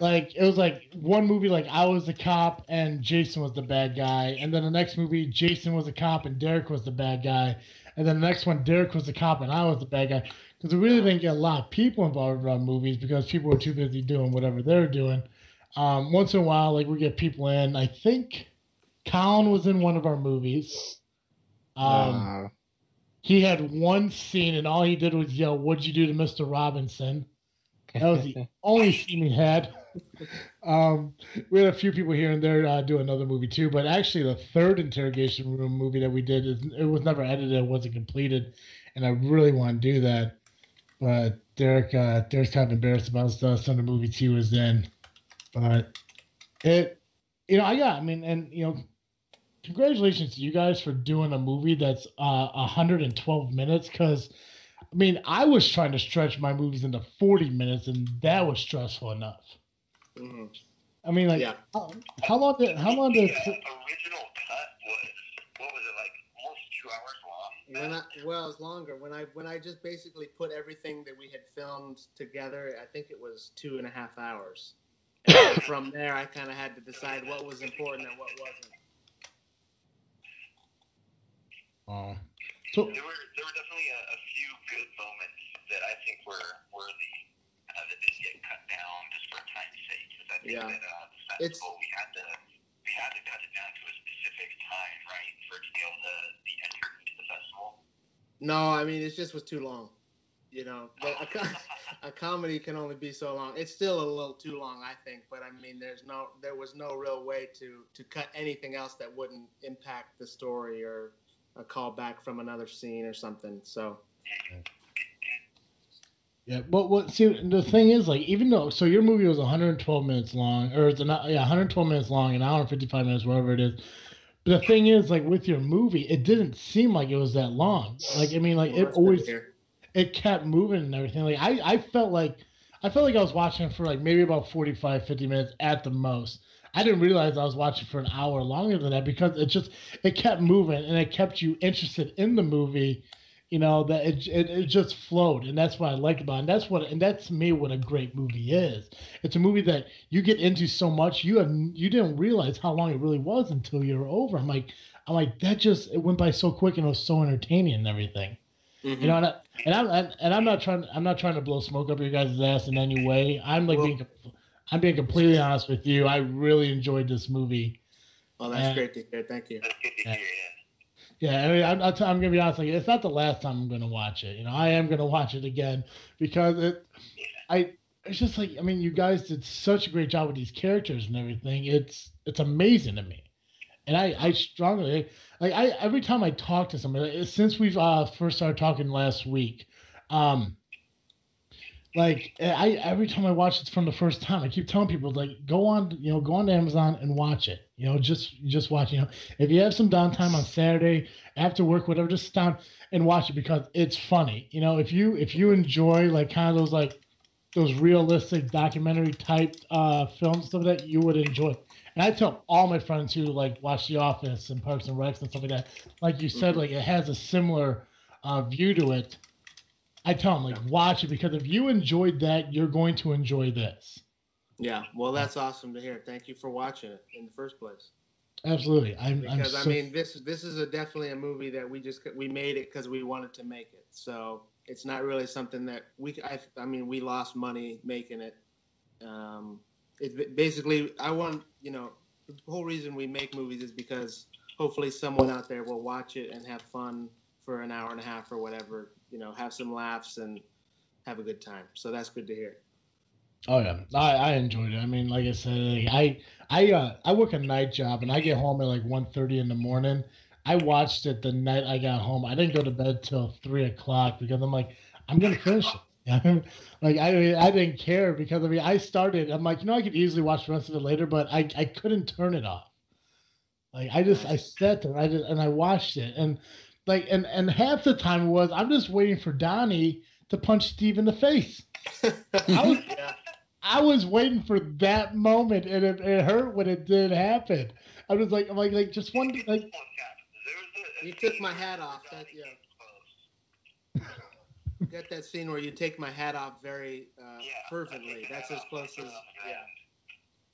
C: like it was like one movie like i was the cop and jason was the bad guy and then the next movie jason was the cop and derek was the bad guy and then the next one, Derek was the cop and I was the bad guy. Because we really didn't get a lot of people involved around movies because people were too busy doing whatever they're doing. Um, once in a while, like we get people in. I think Colin was in one of our movies. Um,
D: Uh,
C: he had one scene and all he did was yell, "What'd you do to Mr. Robinson?" That was the only scene he had. Um, we had a few people here and there uh, do another movie too, but actually the third interrogation room movie that we did is it was never edited, it wasn't completed, and I really want to do that. But Derek, uh, Derek's kind of embarrassed about stuff. Some of the movies he was in, but it, you know, I got. I mean, and you know, congratulations to you guys for doing a movie that's uh 112 minutes because. I mean, I was trying to stretch my movies into 40 minutes, and that was stressful enough.
A: Mhm.
C: I mean, like,
A: Yeah.
C: how, how long did how long
B: the
C: did
B: uh, original cut was what was it like almost two hours long?
A: When I, well, it's longer. When I when I just basically put everything that we had filmed together, I think it was two and a half hours. And from there, I kind of had to decide what was important and what wasn't.
C: Oh, so
B: There were there were definitely a, a few good moments that I think were worthy uh, that didn't get cut down just for time's sake. Because I think
A: Yeah.
B: that uh, the
A: It's-
B: festival we had to we had to cut it down to a specific time, right, for it to be able to be entered into the festival.
A: No, I mean it just was too long. You know, but a, co- a comedy can only be so long. It's still a little too long, I think. But I mean, there's no, there was no real way to to cut anything else that wouldn't impact the story or a call back from another scene or something. So
C: yeah, but what? See, the thing is, like, even though so your movie was 112 minutes long, or it's not, yeah, 112 minutes long, an hour and 55 minutes, whatever it is. But the thing is, like, with your movie, it didn't seem like it was that long. Like, I mean, like,
A: well,
C: it
A: that's good to
C: always it kept moving and everything. Like I, I felt like I felt like I was watching it for like maybe about 45, 50 minutes at the most. I didn't realize I was watching for an hour longer than that because it just it kept moving and it kept you interested in the movie. You know that it, it, it just flowed, and that's what I liked about it. And that's what and that's me what a great movie is. It's a movie that you get into so much you have you didn't realize how long it really was until you're over. I'm like I'm like that just it went by so quick and it was so entertaining and everything.
A: Mhm.
C: You know, and, I, and I'm and I'm not trying I'm not trying to blow smoke up your guys' ass in any way. I'm like
A: Well-
C: being I'm being completely honest with you. I really enjoyed this movie.
A: Oh, that's
C: Yeah.
A: great to hear. Thank you.
B: That's good to
C: Yeah.
B: hear. Yeah.
C: Yeah, I mean, I'm, I'm, I'm gonna be honest. Like, it's not the last time I'm gonna watch it. You know, I am gonna watch it again because it, I, it's just like I mean, you guys did such a great job with these characters and everything. It's it's amazing to me, and I I strongly like I every time I talk to somebody like, since we've uh, first started talking last week, um, like I every time I watch it from the first time, I keep telling people like go on you know go on to Amazon and watch it. You know, just just watch. You know, if you have some downtime on Saturday after work, whatever, just sit down and watch it because it's funny. You know, if you if you enjoy like kind of those like those realistic documentary type uh films stuff like that, you would enjoy. And I tell all my friends who like watch The Office and Parks and Recs and stuff like that, like you said, like it has a similar uh, view to it. I tell them like watch it because if you enjoyed that, you're going to enjoy this.
A: Yeah. Well, that's awesome to hear. Thank you for watching it in the first place.
C: Absolutely, I'm. I'm
A: Because I mean, this this is a definitely a movie that we just we made it because we wanted to make it. So it's not really something that we. I, I mean, we lost money making it. Um, it's basically I want you know the whole reason we make movies is because hopefully someone out there will watch it and have fun for an hour and a half or whatever you know have some laughs and have a good time. So that's good to hear.
C: Oh yeah, I, I enjoyed it. I mean, like I said, like, I I uh, I work a night job and I get home at like 1.30 in the morning. I watched it the night I got home. I didn't go to bed till three o'clock because I'm like, I'm gonna finish it. like I I didn't care because I mean I started. I'm like, you know, I could easily watch the rest of it later, but I I couldn't turn it off. Like I just I sat there and I just, and I watched it and like and and half the time it was I'm just waiting for Donnie to punch Steve in the face. I was
A: Yeah.
C: I was waiting for that moment, and it, it hurt when it did happen. I was like, I'm like, like just one, like,
B: There was a- a
A: You took my hat off, that- yeah.
B: came close.
A: Got that scene where you take my hat off very uh,
B: Yeah,
A: fervently. That's as close as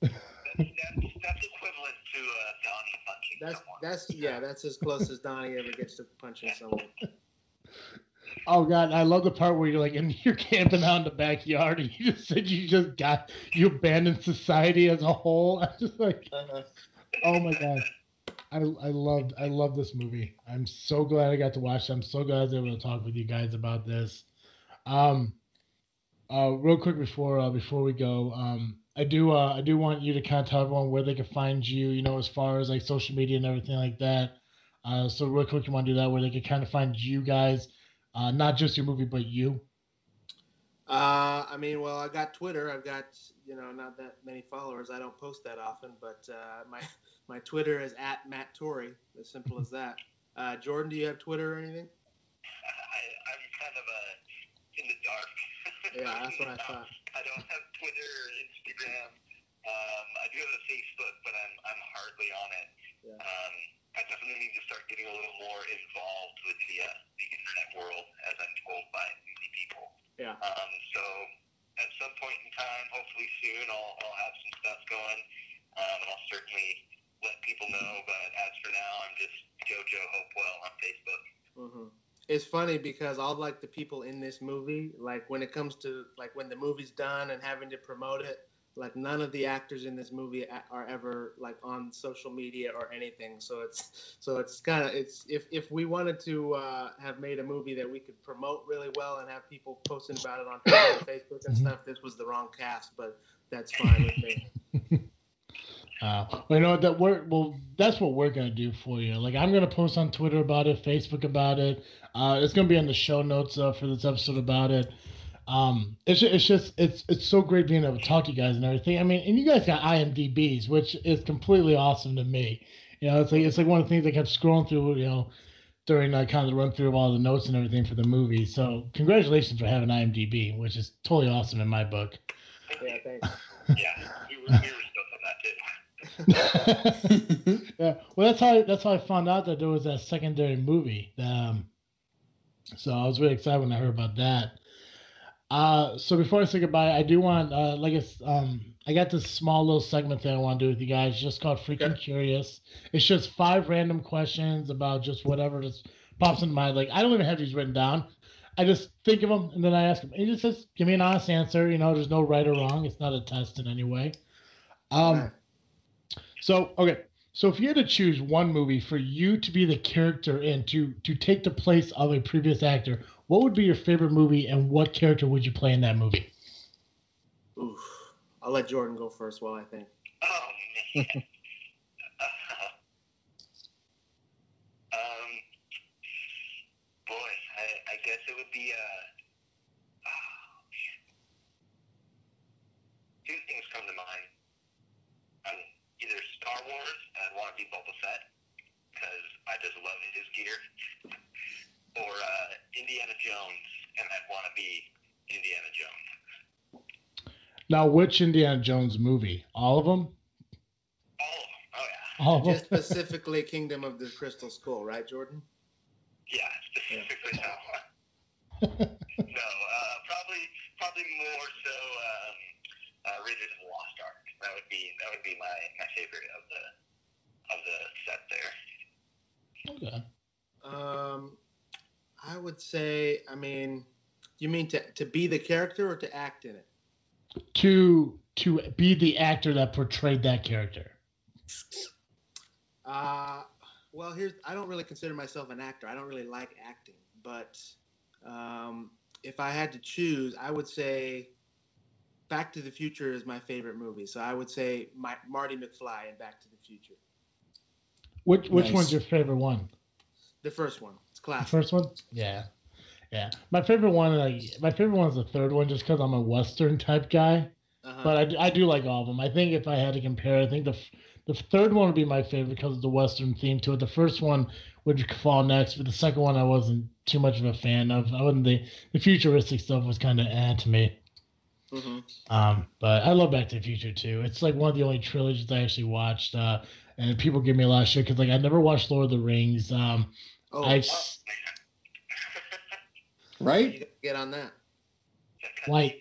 A: yeah.
B: That's, that's, that's equivalent to uh, Donnie punching
A: That's
B: someone.
A: that's yeah. That's as close as Donnie ever gets to punching someone.
C: oh god, I love the part where you're like, and you're camping out in the backyard, and you just said you just got you abandoned society as a whole. I'm just like, oh my god, I I loved I love this movie. I'm so glad I got to watch. it. I'm so glad I was able to talk with you guys about this. Um, uh, real quick before uh, before we go, um, I do uh, I do want you to kind of tell everyone where they can find you. You know, as far as like social media and everything like that. Uh, so real quick, you want to do that where they can kind of find you guys, uh, not just your movie, but you.
A: Uh, I mean, well, I got Twitter. I've got you know not that many followers. I don't post that often, but uh, my my Twitter is at Matt Torrey. As simple as that. Uh, Jordan, do you have Twitter or anything?
B: I, I'm kind of uh, in the dark.
A: Yeah, that's what I thought.
B: I don't have Twitter or Instagram. Um, I do have a Facebook, but I'm I'm hardly on it.
A: Yeah.
B: Um, I definitely need to start getting a little more involved with the uh, the internet world, as I'm told by many people.
A: Yeah.
B: Um, so at some point in time, hopefully soon, I'll I'll have some stuff going, um, and I'll certainly let people know. But as for now, I'm just JoJo Hopewell on Facebook.
A: hmm It's funny because all like the people in this movie, like when it comes to like when the movie's done and having to promote it, like none of the actors in this movie are ever like on social media or anything. So it's so it's kind of it's if if we wanted to uh, have made a movie that we could promote really well and have people posting about it on and Facebook and stuff, this was the wrong cast. But that's fine with me.
C: Uh, well, you know that we're well. That's what we're gonna do for you. Like I'm gonna post on Twitter about it, Facebook about it. Uh, it's gonna be in the show notes uh, for this episode about it. Um, it's it's just it's it's so great being able to talk to you guys and everything. I mean, and you guys got IMDb's, which is completely awesome to me. You know, it's like it's like one of the things I kept scrolling through. You know, during uh, kind of the run through of all the notes and everything for the movie. So congratulations for having IMDb, which is totally awesome in my book.
A: Yeah, thanks.
B: Yeah, we were, we were stoked on that too.
C: yeah, well, that's how that's how I found out that there was that secondary movie. Um, so I was really excited when I heard about that. Uh, so before I say goodbye, I do want, uh, like it's, um, I got this small little segment thing I want to do with you guys, just called Freaking
A: Okay.
C: Curious. It's just five random questions about just whatever just pops in mind. Like I don't even have these written down. I just think of them and then I ask him. He just says, "Give me an honest answer." You know, there's no right or wrong. It's not a test in any way. Um. So okay, so if you had to choose one movie for you to be the character in to to take the place of a previous actor, what would be your favorite movie and what character would you play in that movie?
A: Oof. I'll let Jordan go first while I think.
B: Oh man. um, boy, I, I guess it would be uh. Oh, man. Two things come to mind. Um, either Star Wars, and I'd want to be Boba Fett because I just love his gear, or uh, Indiana Jones, and I'd want to be Indiana Jones.
C: Now, which Indiana Jones movie? All of them?
B: All of them. Oh yeah.
C: All of them?
A: Just specifically Kingdom of the Crystal Skull, right, Jordan?
B: Yeah, specifically that one. no, uh, probably probably more so um, uh, Raiders of the Lost Ark. That would be that would be my, my favorite of the of the set there.
C: okay.
A: Um, I would say, I mean, you mean to, to be the character or to act in it?
C: To to be the actor that portrayed that character.
A: Uh, well, here's I don't really consider myself an actor. I don't really like acting, but Um, if I had to choose, I would say Back to the Future is my favorite movie. So I would say my, Marty McFly in Back to the Future.
C: Which which
E: Nice.
C: one's your favorite one?
A: The first one. It's classic.
C: The first one? Yeah. Yeah. My favorite one, like my favorite one is the third one, just because I'm a Western type guy.
A: Uh-huh.
C: But I, I do like all of them. I think if I had to compare, I think the the third one would be my favorite because of the Western theme to it. The first one would fall next, but the second one I wasn't too much of a fan of. I wasn't the the futuristic stuff was kind of eh to me.
A: Mhm.
C: Um, but I love Back to the Future too. It's like one of the only trilogies I actually watched. Uh, and people give me a lot of shit because like I never watched Lord of the Rings. Um,
A: Oh,
C: I s-
E: Right?
A: gotta get on that.
C: Like-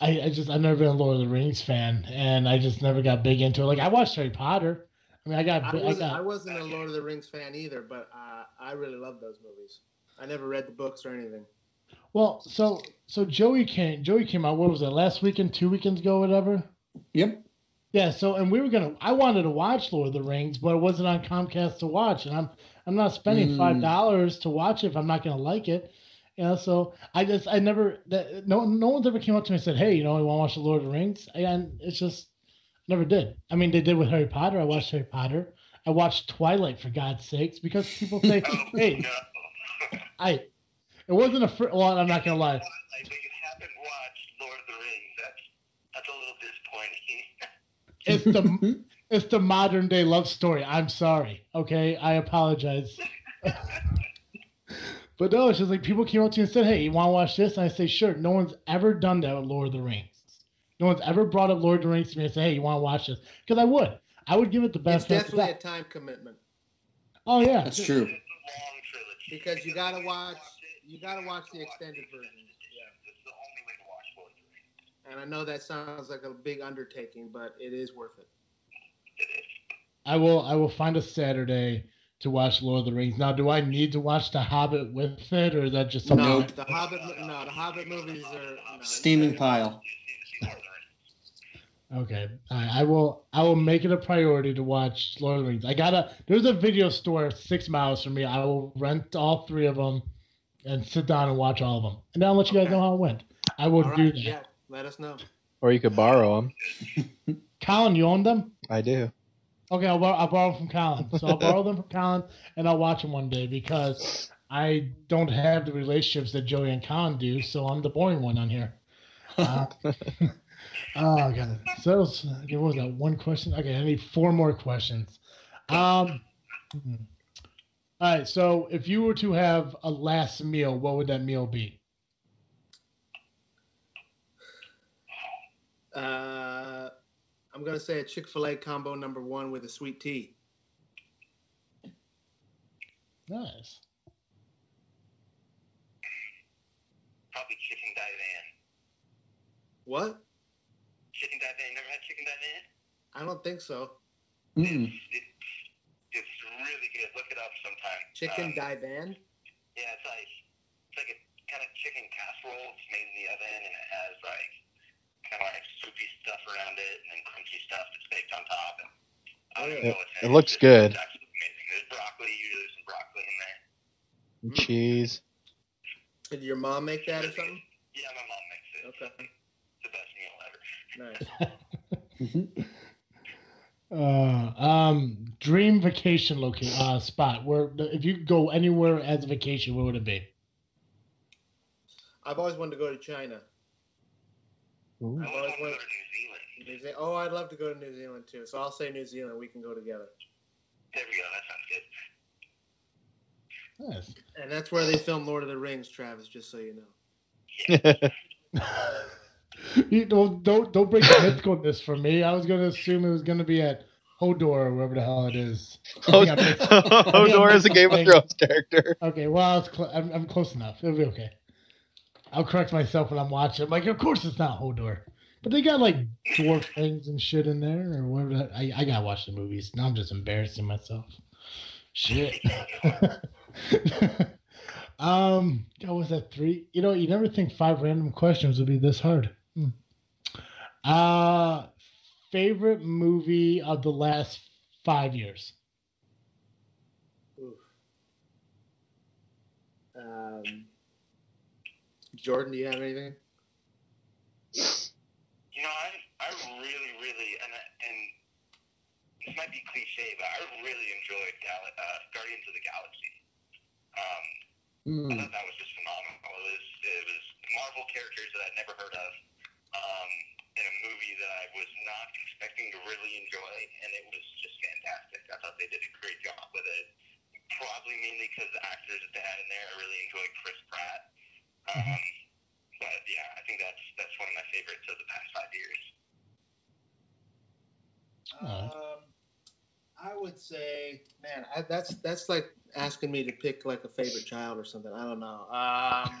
C: I, I just I've never been a Lord of the Rings fan, and I just never got big into it. Like I watched Harry Potter. I mean, I got
A: I
C: I,
A: wasn't, I
C: got
A: wasn't a Lord of the Rings fan either, but uh, I really love those movies. I never read the books or anything.
C: well. So so Joey came Joey came out. What was that? Last weekend, two weekends ago, whatever.
E: Yep.
C: Yeah. So and we were gonna. I wanted to watch Lord of the Rings, but it wasn't on Comcast to watch, and I'm I'm not spending
E: Mm.
C: five dollars to watch it if I'm not gonna like it. You know, so I just I never that no no one's ever came up to me and said, hey, you know, you want to watch the Lord of the Rings? And it's just never did. I mean, they did with Harry Potter. I watched Harry Potter. I watched Twilight for God's sakes because people say,
B: Oh,
C: hey. I it wasn't a fr- well, I'm not gonna lie.
B: But you haven't watched Lord of the Rings. That's that's a little disappointing.
C: It's the it's the modern day love story. I'm sorry. Okay, I apologize. but no, it's just like people came up to me and said, "Hey, you want to watch this?" And I say, "Sure." No one's ever done that with Lord of the Rings. No one's ever brought up Lord of the Rings to me and said, "Hey, you want to watch this?" Because I would. I would give it the best. chance of
A: definitely a time commitment
C: Oh yeah.
E: That's true.
B: It's a long trilogy.
A: because you gotta watch you gotta watch the extended version.
B: Yeah, it's the only way to watch Lord of the Rings.
A: And I know that sounds like a big undertaking, but it is worth it.
B: It is.
C: I will. I will find a Saturday to watch Lord of the Rings. Now, do I need to watch The Hobbit with it, or is that just something?
A: No,
E: Nope.
A: the Hobbit. No, the Hobbit movies are no,
E: Steaming pile.
B: You just need to see Lord of the Rings.
C: Okay, I, I will. I will make it a priority to watch Lord of the Rings. I gotta. There's a video store six miles from me. I will rent all three of them and sit down and watch all of them, and then I'll let you guys know how it went. I will
A: All
C: do that.
A: yeah, let us know.
D: Or you could borrow them.
C: Colin, you own them?
D: I do.
C: Okay, I'll, borrow, I'll borrow them from Colin. So I'll borrow them from Colin, and I'll watch them one day because I don't have the relationships that Joey and Colin do. So I'm the boring one on here. Uh, oh, God. So that was, okay, what was that? One question? Okay, I need four more questions. Um, hmm. all right. So if you were to have a last meal, what would that meal be?
A: Uh, I'm gonna say a Chick Fil A combo number one with a sweet tea.
C: Nice.
B: Probably chicken divan.
A: What?
B: Chicken divan. You never had chicken divan?
A: I don't think so.
E: Mm.
B: It's, it's really good. Look it up sometime.
A: Chicken
B: Um,
A: divan.
B: Yeah, it's like it's like a kind of chicken casserole. It's made in the oven, and it has like kind of like soupy stuff around it, and then crunchy stuff that's baked on top. And I don't even
D: It-
B: know what's in
D: it looks
B: It's-
D: good.
B: It's actually amazing. There's broccoli. Usually there's some broccoli in there.
D: Cheese.
A: Did your mom make that or something?
B: Yeah, my mom makes it.
A: Okay.
B: It's the best meal ever.
A: Nice.
C: Uh, um, dream vacation location uh, spot where if you could go anywhere as a vacation, where would it be?
A: I've always wanted to go to China.
D: Ooh.
B: I
A: I've
B: always
A: always
B: want to go to New Zealand.
A: New Ze- Oh, I'd love to go to New Zealand too. So I'll say New Zealand. We can go together.
B: There we go. That sounds good.
C: Yes.
A: And that's where they filmed Lord of the Rings, Travis. Just so you know.
C: you don't don't don't break the mythicalness for me. I was gonna assume it was gonna be at Hodor or wherever the hell it is. I think I mixed-
D: Hodor is a Game of Thrones character.
C: Okay, well, I was cl- I'm, I'm close enough. It'll be okay. I'll correct myself when I'm watching. I'm like, of course it's not Hodor, but they got like dwarf things and shit in there or whatever. That, I I gotta watch the movies. Now I'm just embarrassing myself. Shit. um, what was that three? You know, you never think five random questions would be this hard. Hmm. Uh, favorite movie of the last five years.
A: Um, Jordan, do you have anything?
B: You know, I I really really and and this might be cliche, but I really enjoyed Gal- uh, Guardians of the Galaxy. Um, I
E: Mm.
B: thought that was just phenomenal. It was it was Marvel characters that I'd never heard of um, in a movie that I was not expecting to really enjoy, and it was just fantastic. I thought they did a great job with it. Probably mainly because the actors that they had in there, I really enjoyed Chris Pratt. Um, but yeah, I think that's that's one of my favorites of the past five years.
A: Um, I would say, man, I, that's that's like asking me to pick like a favorite child or something. I don't know. Um,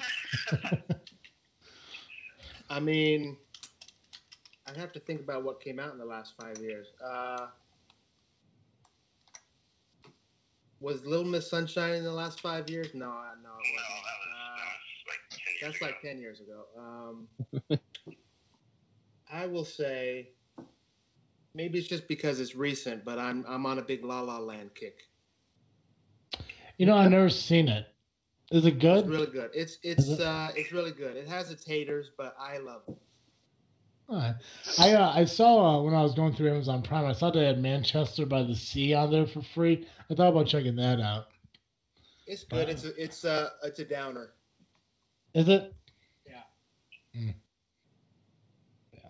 A: I mean, I'd have to think about what came out in the last five years. Uh, was Little Miss Sunshine in the last five years? No, I- no, it
B: No,
A: wasn't.
B: that years
A: that's
B: ago.
A: like 10 years ago. Um, I will say maybe it's just because it's recent, but I'm I'm on a big La La Land kick.
C: You know, I've never seen it. Is it
A: It's
C: good?
A: really good. It's it's
C: it?
A: uh it's really good. It has its haters, but I love it.
C: Alright. I uh, I saw uh, when I was going through Amazon Prime, I saw they had Manchester by the Sea on there for free. I thought about checking that out.
A: It's good. It's a, it's a it's a downer.
C: Is it?
A: Yeah.
C: Mm. Yeah.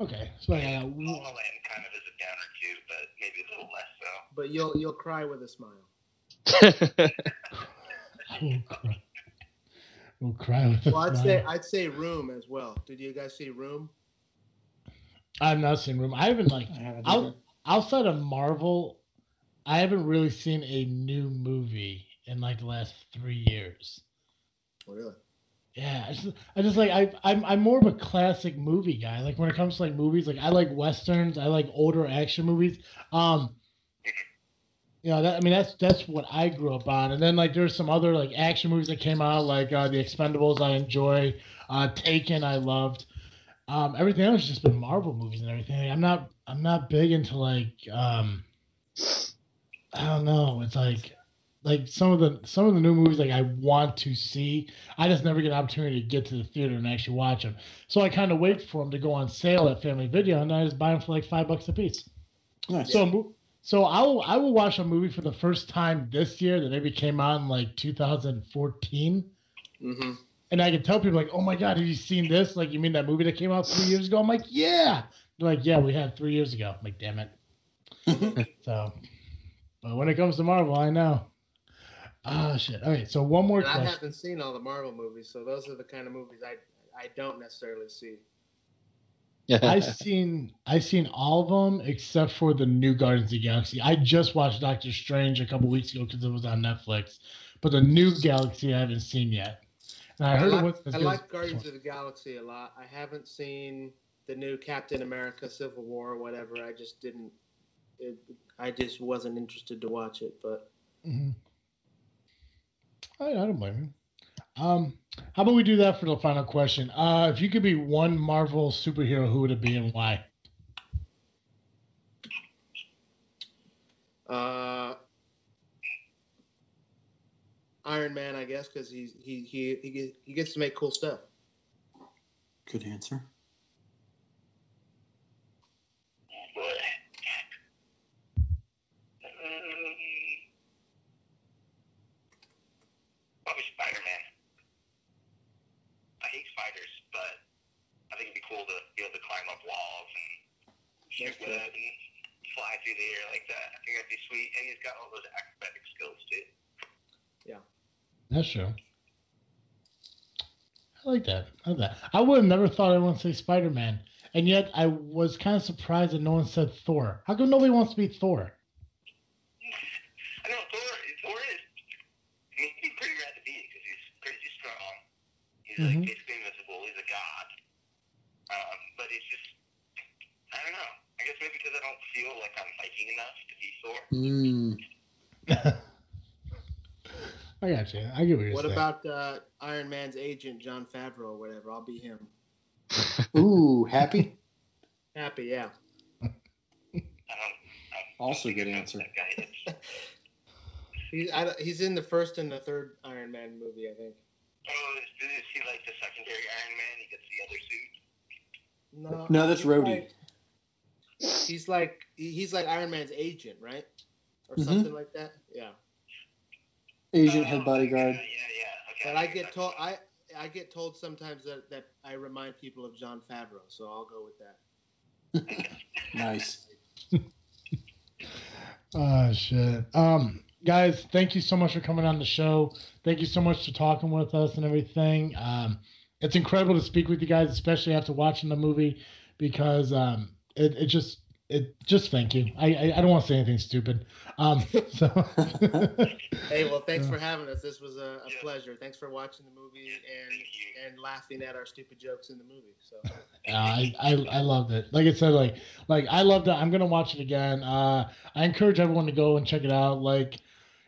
C: Okay. So I got
B: La La Land kind of is a downer too, but maybe a little less so.
A: But you'll you'll cry with a smile.
C: I will cry. We'll cry with a
A: Well, I'd
C: smile.
A: say I'd say Room as well. Did you guys see Room?
C: I've not seen Room. I haven't like
E: I haven't
C: out, outside of Marvel. I haven't really seen a new movie in like the last three years.
A: Really?
C: Yeah, I just, I just like I I'm I'm more of a classic movie guy. Like when it comes to like movies, like I like westerns, I like older action movies. Um, you know that I mean that's that's what I grew up on. And then like there's some other like action movies that came out, like uh, The Expendables. I enjoy. Uh, Taken, I loved. Um, everything else has just been Marvel movies and everything. I'm not I'm not big into like um, I don't know. It's like like some of the some of the new movies like I want to see. I just never get an opportunity to get to the theater and actually watch them. So I kind of wait for them to go on sale at Family Video, and I just buy them for like five bucks a piece.
E: Nice.
C: So, so I will I will watch a movie for the first time this year that maybe came out in like 2014,
A: Mm-hmm.
C: and I can tell people like, "Oh my god, have you seen this? Like, you mean that movie that came out three years ago?" I'm like, "Yeah." They're like, "Yeah, we had three years ago." I'm like, "Damn it." so, but when it comes to Marvel, I know. Ah, shit. All right, so one more
A: And I haven't seen all the Marvel movies, so those are the kind of movies I I don't necessarily see.
C: I've seen I've seen all of them except for the new Guardians of the Galaxy. I just watched Doctor Strange a couple weeks ago because it was on Netflix, but the new Galaxy I haven't seen yet. And I
A: I
C: heard
A: like,
C: it was
A: I like Guardians of the Galaxy a lot. I haven't seen the new Captain America: Civil War or whatever. I just didn't. It, I just wasn't interested to watch it. But
C: Mhm. I, I don't blame you. Um, how about we do that for the final question? Uh, if you could be one Marvel superhero, who would it be and why?
A: uh, Iron Man, I guess, because he he he he gets to make cool stuff.
E: Good answer.
B: Boy. Um, probably Spider Man. I hate spiders, but I think it'd be cool to be able to climb up walls and shoot
A: That's
B: with it and fly through the air like that. I think that'd be sweet. And he's got all those acrobatic skills too. Yeah.
C: That's true. I like that. I like that. I would have never thought anyone would say Spider Man, and yet I was kind of surprised that no one said Thor. How come nobody wants to be Thor?
B: I know Thor. Thor is. I mean, he's pretty rad to be because he's crazy strong. He's
C: Mhm.
B: like basically invisible. He's a god. Um, but he's just. I don't know. I guess maybe because I don't feel like I'm Viking enough to be Thor.
E: Mm.
C: I got you. I get what you're
A: What
C: saying.
A: about uh, Iron Man's agent, Jon Favreau, or whatever? I'll be him.
E: Ooh, happy.
A: Happy, yeah.
B: I
E: Also good
B: think I know
E: answer.
B: who That guy is.
A: He's I, he's in the first and the third Iron Man Man movie, I think.
B: Oh, is, is he like the secondary Iron Man? He gets the other suit.
A: No,
E: No, that's
A: he's
E: Rhodey.
A: like- he's like he's like Iron Man's agent, right? Or
E: Mhm.
A: something like that. Yeah.
E: Agent
B: Oh,
E: head bodyguard.
B: Yeah, yeah, yeah. Okay.
A: But I get told I I get told sometimes that, that I remind people of Jon Favreau, so I'll go with that.
E: Nice.
C: Oh shit. Um, guys, thank you so much for coming on the show. Thank you so much for talking with us and everything. Um, it's incredible to speak with you guys, especially after watching the movie, because um, it, it just it just thank you. I I, I don't want to say anything stupid. Um, so
A: Hey, well, thanks
C: Yeah.
A: for having us. This was a, a
B: Yeah.
A: pleasure. Thanks for watching the movie and and laughing at our stupid jokes in the movie. So
C: Yeah, I, I I loved it. Like I said, like like I loved it. I'm gonna watch it again. Uh, I encourage everyone to go and check it out. Like,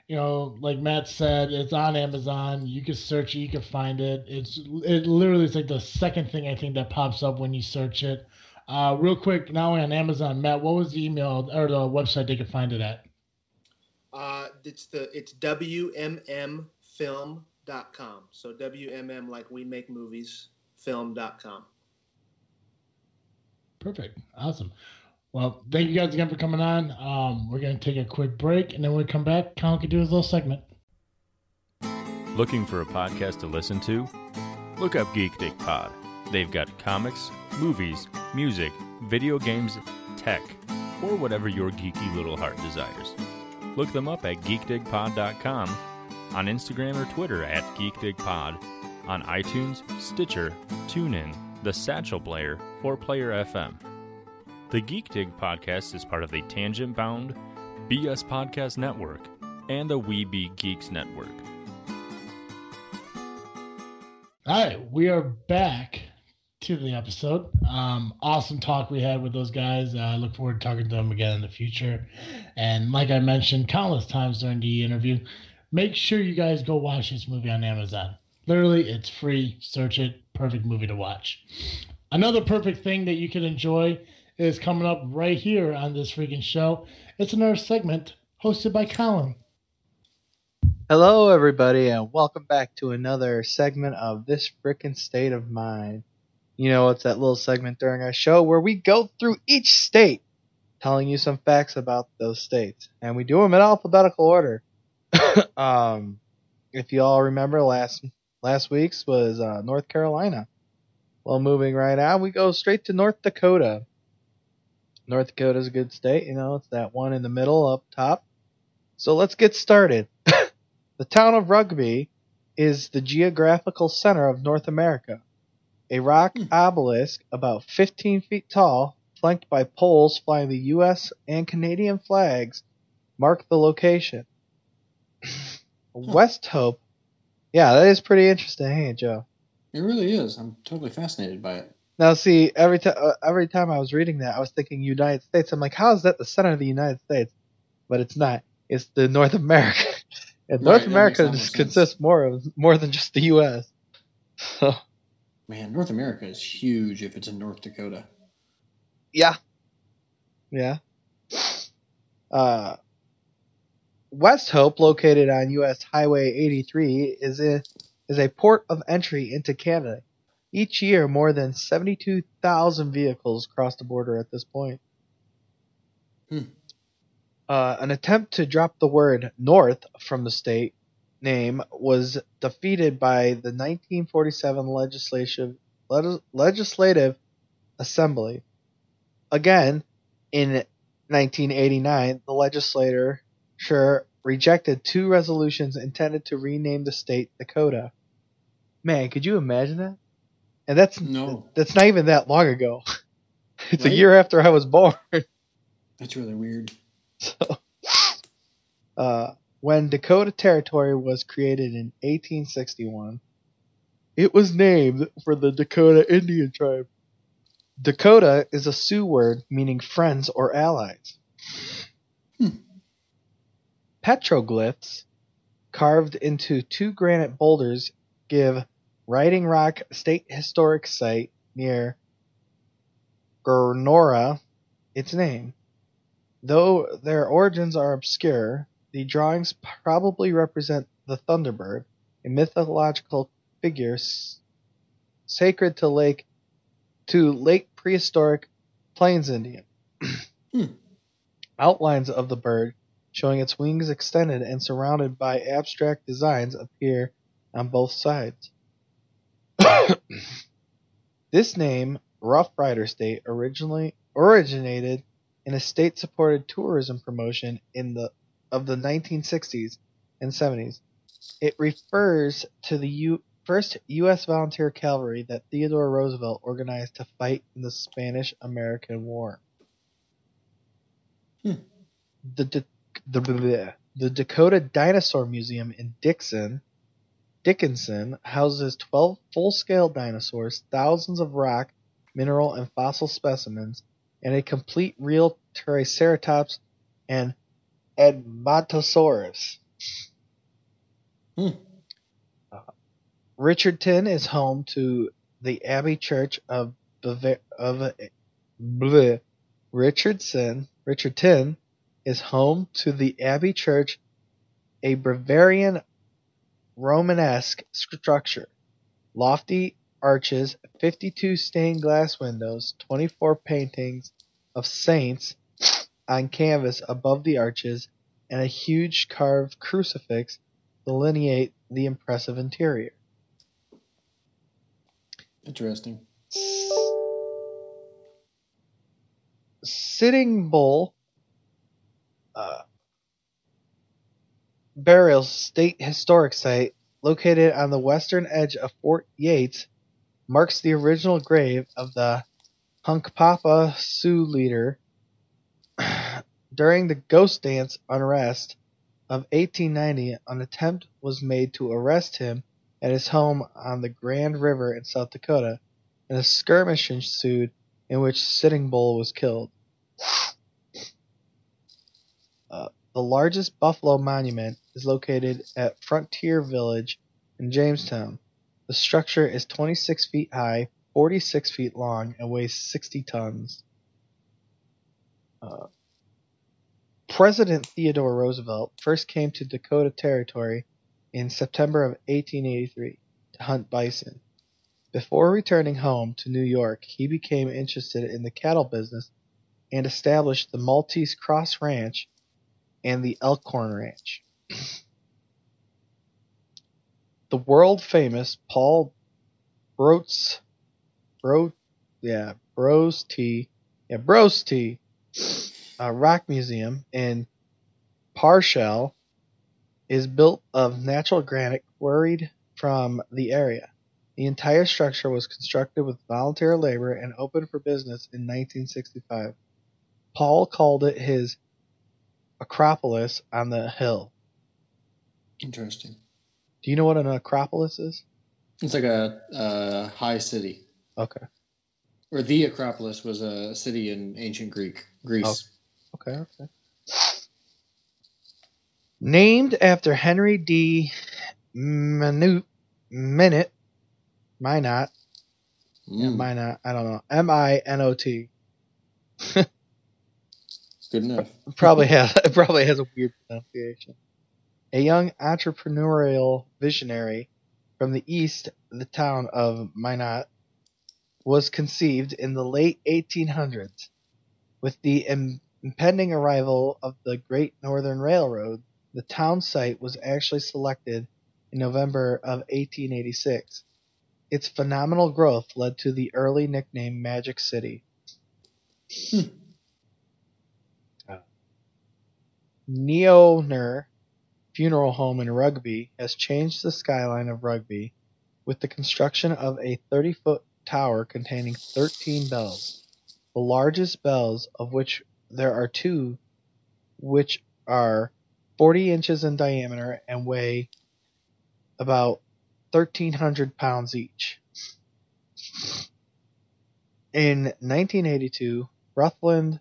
C: you know, like Matt said, it's on Amazon. You can search it. You can find it. It's it literally is like the second thing I think that pops up when you search it. Uh, real quick, now on Amazon, Matt, what was the email or the website they could find it at?
A: uh, it's the it's wmmfilm.com. So wmm like we make movies film.com.
C: Perfect. Awesome. Well, thank you guys again for coming on. Um, we're gonna take a quick break, and then when we come back, Colin can do his little segment.
G: Looking for a podcast to listen to? Look up Geek Dig Pod. They've got comics, movies, music, video games, tech, or whatever your geeky little heart desires. Look them up at geekdigpod.com, on Instagram or Twitter at geekdigpod, on iTunes, Stitcher, TuneIn, The Satchel Player, or Player FM. The Geek Dig podcast is part of the Tangent Bound, BS Podcast Network, and the We Be Geeks Network.
C: All right, we are back to the episode. Um, awesome talk we had with those guys. Uh, I look forward to talking to them again in the future. And like I mentioned countless times during the interview, make sure you guys go watch this movie on Amazon. Literally, it's free. Search it. Perfect movie to watch. Another perfect thing that you can enjoy is coming up right here on this freaking show. It's another segment hosted by Colin.
D: Hello, everybody, and welcome back to another segment of This Frickin' State of Mind. You know, it's that little segment during our show where we go through each state, telling you some facts about those states, and we do them in alphabetical order. um, if you all remember, last last week's was uh, North Carolina. Well, moving right on, we go straight to North Dakota. North Dakota is a good state, you know, it's that one in the middle up top. So let's get started. The town of Rugby is the geographical center of North America. A rock obelisk about 15 feet tall, flanked by poles flying the U.S. and Canadian flags, mark the location. Westhope. Yeah, that is pretty interesting, it, Joe?
E: It really is. I'm totally fascinated by it.
D: Now, see, every time uh, every time I was reading that, I was thinking United States. I'm like, how is that the center of the United States? But it's not. It's the North America. And North America just consists more of more than just the U.S. So,
E: Man, North America is huge if it's in North Dakota.
D: yeah, yeah. Uh, Westhope, located on U.S. Highway 83, is a is a port of entry into Canada. Each year, more than 72,000 vehicles cross the border at this point.
E: Hmm.
D: Uh, an attempt to drop the word North from the state name was defeated by the 1947 legislative leg- legislative assembly. Again, in 1989, the legislature sure rejected two resolutions intended to rename the state Dakota. Man, could you imagine that? And that's
E: No,
D: that's not even that long ago. It's a year after I was born.
E: that's really weird.
D: So, uh, when Dakota Territory was created in 1861, it was named for the Dakota Indian tribe. Dakota is a Sioux word meaning friends or allies.
E: Hmm.
D: Petroglyphs carved into two granite boulders give Writing Rock State Historic Site near Grenora its name. Though their origins are obscure, the drawings probably represent the Thunderbird, a mythological figure s- sacred to lake to late prehistoric Plains Indian.
E: Hmm.
D: Outlines of the bird, showing its wings extended and surrounded by abstract designs, appear on both sides. this name, Rough Rider State, originally originated in a state-supported tourism promotion in the of the 1960s and 70s. It refers to the U, first U.S. volunteer cavalry that Theodore Roosevelt organized to fight in the Spanish-American War.
E: Hmm.
D: The, the, bleh. the Dakota Dinosaur Museum in Dixon, Dickinson houses 12 full-scale dinosaurs, thousands of rock, mineral, and fossil specimens, and a complete real Triceratops and Edmontosaurus.
E: Hmm.
D: Richardton is home to the Abbey Church of Bava- of bleh. Richardson Richardton is home to the Abbey Church, a Bavarian Romanesque structure. Lofty arches, 52 stained glass windows, 24 paintings of saints on canvas above the arches, and a huge carved crucifix delineate the impressive interior.
E: Interesting.
D: Sitting Bull uh, Burial State Historic Site, located on the western edge of Fort Yates, marks the original grave of the Hunkpapa Sioux leader during the Ghost Dance unrest of 1890. An attempt was made to arrest him at his home on the Grand River in South Dakota, and a skirmish ensued in which Sitting Bull was killed. Uh, the largest buffalo monument is located at Frontier Village in Jamestown. The structure is 26 feet high, 46 feet long, and weighs 60 tons. Uh, President Theodore Roosevelt first came to Dakota Territory in September of 1883 to hunt bison. Before returning home to New York, he became interested in the cattle business and established the Maltese Cross Ranch and the Elkhorn Ranch. the world famous Paul Brots Bro yeah, Bros T yeah, Bros T uh, Rock Museum in Parshall is built of natural granite quarried from the area. The entire structure was constructed with volunteer labor and opened for business in 1965. Paul called it his Acropolis on the hill.
E: Interesting.
D: Do you know what an Acropolis is?
E: It's like a, a high city,
D: Okay.
E: or the Acropolis was a city in ancient Greek Greece.
D: Okay, okay. Named after Henry D. Minute, Minute, Minot, yeah,
E: Mm,
D: Minot, I don't know, M I N O T.
E: good enough.
D: Probably has it probably has a weird pronunciation. A young entrepreneurial visionary from the east, the town of Minot, was conceived in the late 1800s. With the im- impending arrival of the Great Northern Railroad, the town site was actually selected in November of 1886. Its phenomenal growth led to the early nickname Magic City. Hmm. Ah. Niewoehner Funeral Home in Rugby has changed the skyline of Rugby with the construction of a 30 foot tower containing 13 bells, the largest bells of which there are two, which are 40 inches in diameter and weigh about 1,300 pounds each. In 1982, Rutland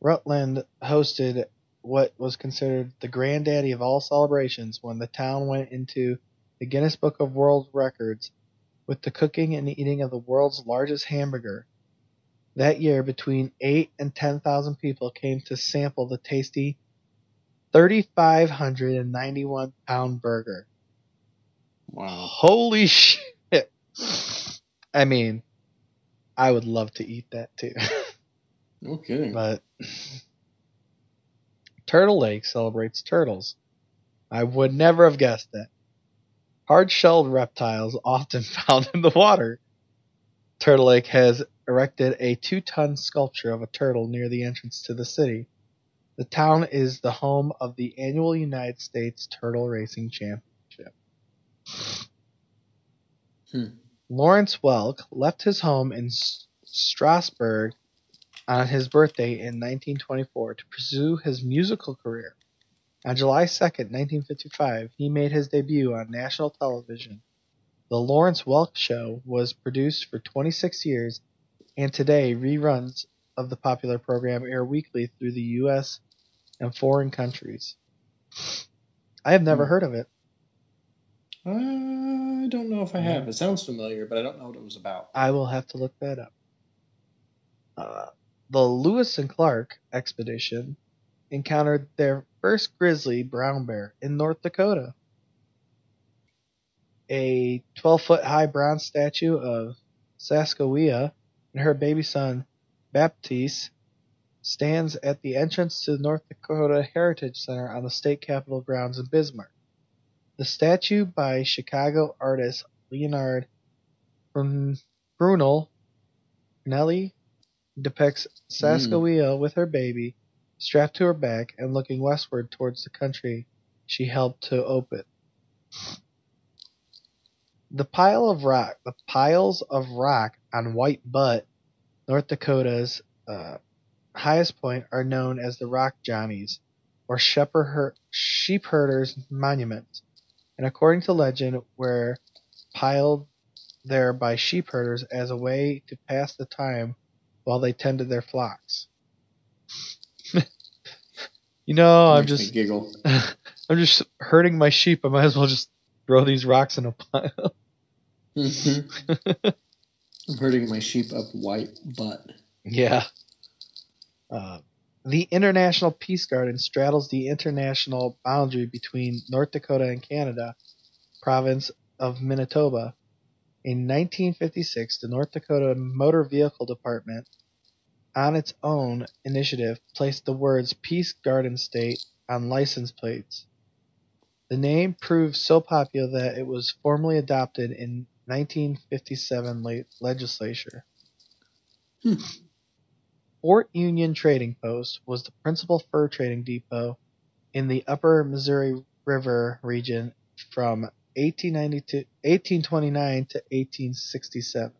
D: Rutland hosted what was considered the granddaddy of all celebrations when the town went into the Guinness Book of World Records with the cooking and eating of the world's largest hamburger. That year, between 8 and 10,000 people came to sample the tasty 3,591 pound burger.
E: Wow.
D: Holy shit! I mean, I would love to eat that too,
E: No kidding.
D: but Turtle Lake celebrates turtles. I would never have guessed that. Hard-shelled reptiles often found in the water. Turtle Lake has erected a two-ton sculpture of a turtle near the entrance to the city. The town is the home of the annual United States Turtle Racing Championship.
E: Hmm.
D: Lawrence Welk left his home in Strasbourg on his birthday in 1924 to pursue his musical career. On July 2nd, 1955, he made his debut on national television. The Lawrence Welk Show was produced for 26 years, and today reruns of the popular program air weekly through the U.S. and foreign countries. I have never
E: Hmm.
D: heard of it.
E: I don't know if I have. It sounds familiar, but I don't know what it was about.
D: I will have to look that up. Uh, the Lewis and Clark expedition encountered their first grizzly brown bear in North Dakota. A 12 foot high bronze statue of Saskawea and her baby son Baptiste stands at the entrance to the North Dakota Heritage Center on the state capitol grounds in Bismarck. The statue by Chicago artist Leonard Brun- Brunel Nelly depicts Saskawea mm. with her baby strapped to her back and looking westward towards the country she helped to open. The pile of rock, the piles of rock on White Butte, North Dakota's uh, highest point, are known as the Rock Johnnies, or shepherd her- sheep herders' monuments, and according to legend, were piled there by sheep herders as a way to pass the time while they tended their flocks. you know, I'm just
E: giggle.
D: I'm just herding my sheep. I might as well just throw these rocks in a pile.
E: I'm hurting my sheep up white butt.
D: Yeah. Uh, the International Peace Garden straddles the international boundary between North Dakota and Canada, province of Manitoba. In 1956, the North Dakota Motor Vehicle Department, on its own initiative, placed the words Peace Garden State on license plates. The name proved so popular that it was formally adopted in 1957 le- legislature. Hmm. Fort Union Trading Post was the principal fur trading depot in the upper Missouri River region from 1892 1829 to 1867.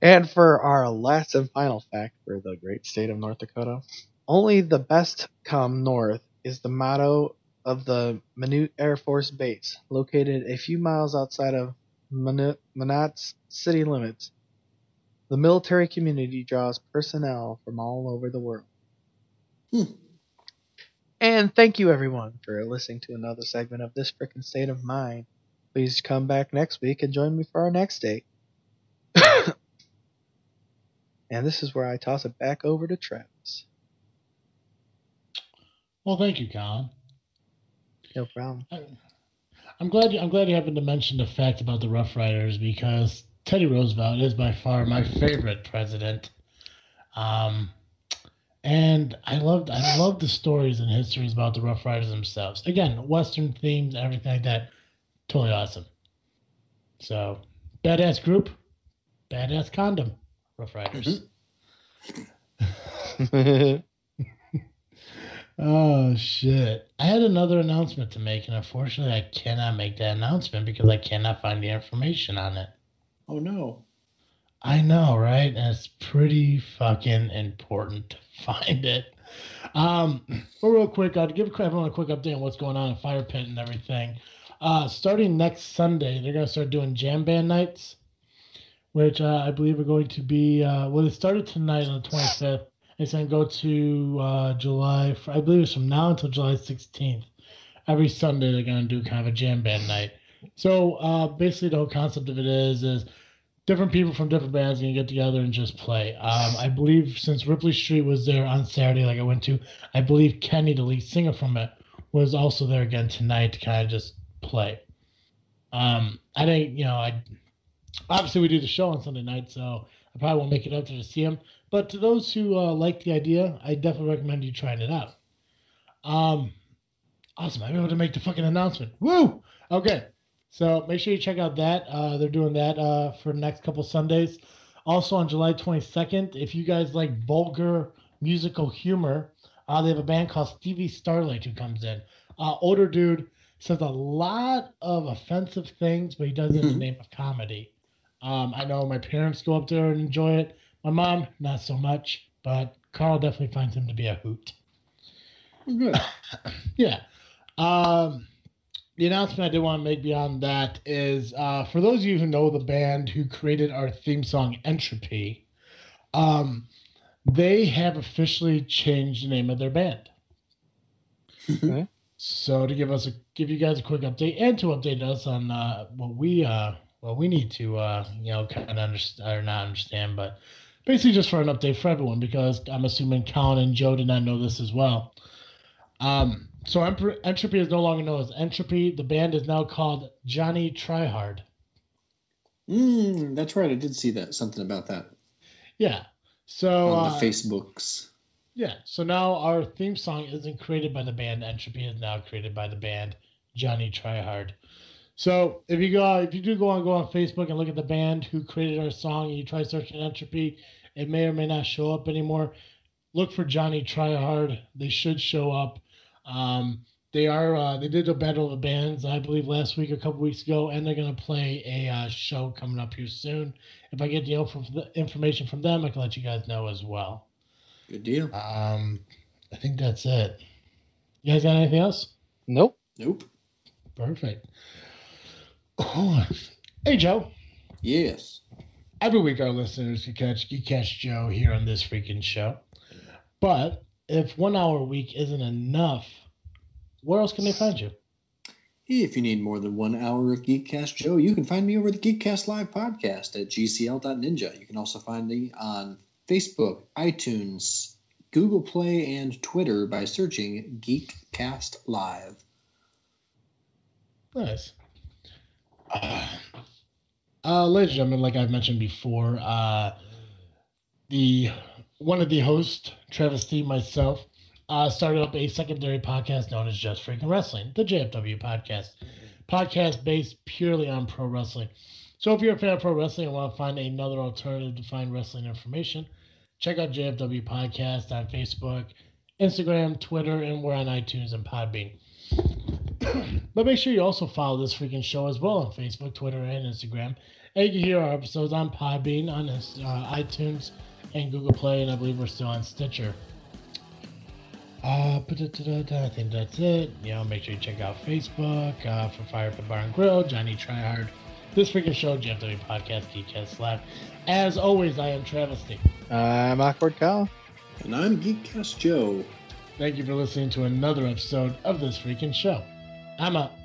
D: And for our last and final fact for the great state of North Dakota, only the best come north is the motto of the Minute Air Force Base, located a few miles outside of Minot's city limits. The military community draws personnel from all over the world.
E: Hmm.
D: And thank you everyone for listening to another segment of This Frickin' State of Mind. Please come back next week and join me for our next date. and this is where I toss it back over to Travis.
C: Well, thank you, Colin.
D: No problem.
C: I'm glad. You, I'm glad you happened to mention the fact about the Rough Riders because Teddy Roosevelt is by far my favorite president. Um, and I loved. I loved the stories and histories about the Rough Riders themselves. Again, Western themes, everything like that. Totally awesome. So, badass group, badass condom, Rough Riders. Oh shit! I had another announcement to make, and unfortunately, I cannot make that announcement because I cannot find the information on it.
E: Oh no!
C: I know, right? And it's pretty fucking important to find it. Um, but real quick, I'll give everyone a quick update on what's going on in Fire Pit and everything. Uh, starting next Sunday, they're gonna start doing jam band nights, which uh, I believe are going to be uh, well, it started tonight on the 25th they said go to uh, July, I believe it's from now until July 16th. Every Sunday, they're going to do kind of a jam band night. So uh, basically, the whole concept of it is is different people from different bands can get together and just play. Um, I believe since Ripley Street was there on Saturday, like I went to, I believe Kenny, the lead singer from it, was also there again tonight to kind of just play. Um, I didn't, you know, I obviously we do the show on Sunday night, so I probably won't make it up to see him. But to those who uh, like the idea, I definitely recommend you trying it out. Um, awesome! I'm able to make the fucking announcement. Woo! Okay, so make sure you check out that. Uh, they're doing that uh, for the next couple Sundays. Also on July 22nd, if you guys like vulgar musical humor, uh, they have a band called Stevie Starlight who comes in. Uh, older dude says a lot of offensive things, but he does it in the name of comedy. Um, I know my parents go up there and enjoy it. My mom, not so much, but Carl definitely finds him to be a hoot.
E: Good.
C: Yeah. Um, the announcement I did want to make beyond that is uh, for those of you who know the band who created our theme song Entropy, um, they have officially changed the name of their band.
D: Okay.
C: So to give us a give you guys a quick update and to update us on uh, what we uh, what we need to uh, you know kind of understand or not understand, but basically just for an update for everyone because I'm assuming Colin and Joe did not know this as well. Um, so Entropy is no longer known as Entropy. The band is now called Johnny Tryhard.
E: Mm, that's right. I did see that something about that
C: Yeah. So
E: on
C: uh,
E: the Facebooks.
C: Yeah. So now our theme song isn't created by the band Entropy is now created by the band Johnny Tryhard. So if you go if you do go on go on Facebook and look at the band who created our song and you try searching Entropy, it may or may not show up anymore. Look for Johnny Tryhard. They should show up. Um, they are uh, they did a battle of the bands I believe last week or a couple weeks ago, and they're gonna play a uh, show coming up here soon. If I get the info- information from them, I can let you guys know as well.
E: Good deal.
C: Um, I think that's it. You guys got anything else?
D: Nope.
E: Nope.
C: Perfect. Hey, Joe.
E: Yes.
C: Every week, our listeners can catch Geekcast Joe here on this freaking show. But if one hour a week isn't enough, where else can they find you?
E: If you need more than one hour of Geekcast Joe, you can find me over the Geekcast Live podcast at gcl.ninja. You can also find me on Facebook, iTunes, Google Play, and Twitter by searching Geekcast Live.
C: Nice. Uh, uh, ladies and gentlemen, like I've mentioned before, uh, the one of the hosts, Travis T, myself, uh, started up a secondary podcast known as Just Freaking Wrestling, the JFW podcast. Podcast based purely on pro wrestling. So if you're a fan of pro wrestling and want to find another alternative to find wrestling information, check out JFW Podcast on Facebook, Instagram, Twitter, and we're on iTunes and Podbean. but make sure you also follow this freaking show as well on Facebook, Twitter, and Instagram. And you can hear our episodes on Podbean, on uh, iTunes, and Google Play, and I believe we're still on Stitcher. Uh, I think that's it. You know, make sure you check out Facebook uh, for Fire at the Bar and Grill, Johnny Tryhard, this freaking show, JFW Podcast, Geekcast Live. As always, I am Travis
D: I'm awkward Kyle.
E: And I'm Geekcast Joe.
C: Thank you for listening to another episode of this freaking show. I'm out.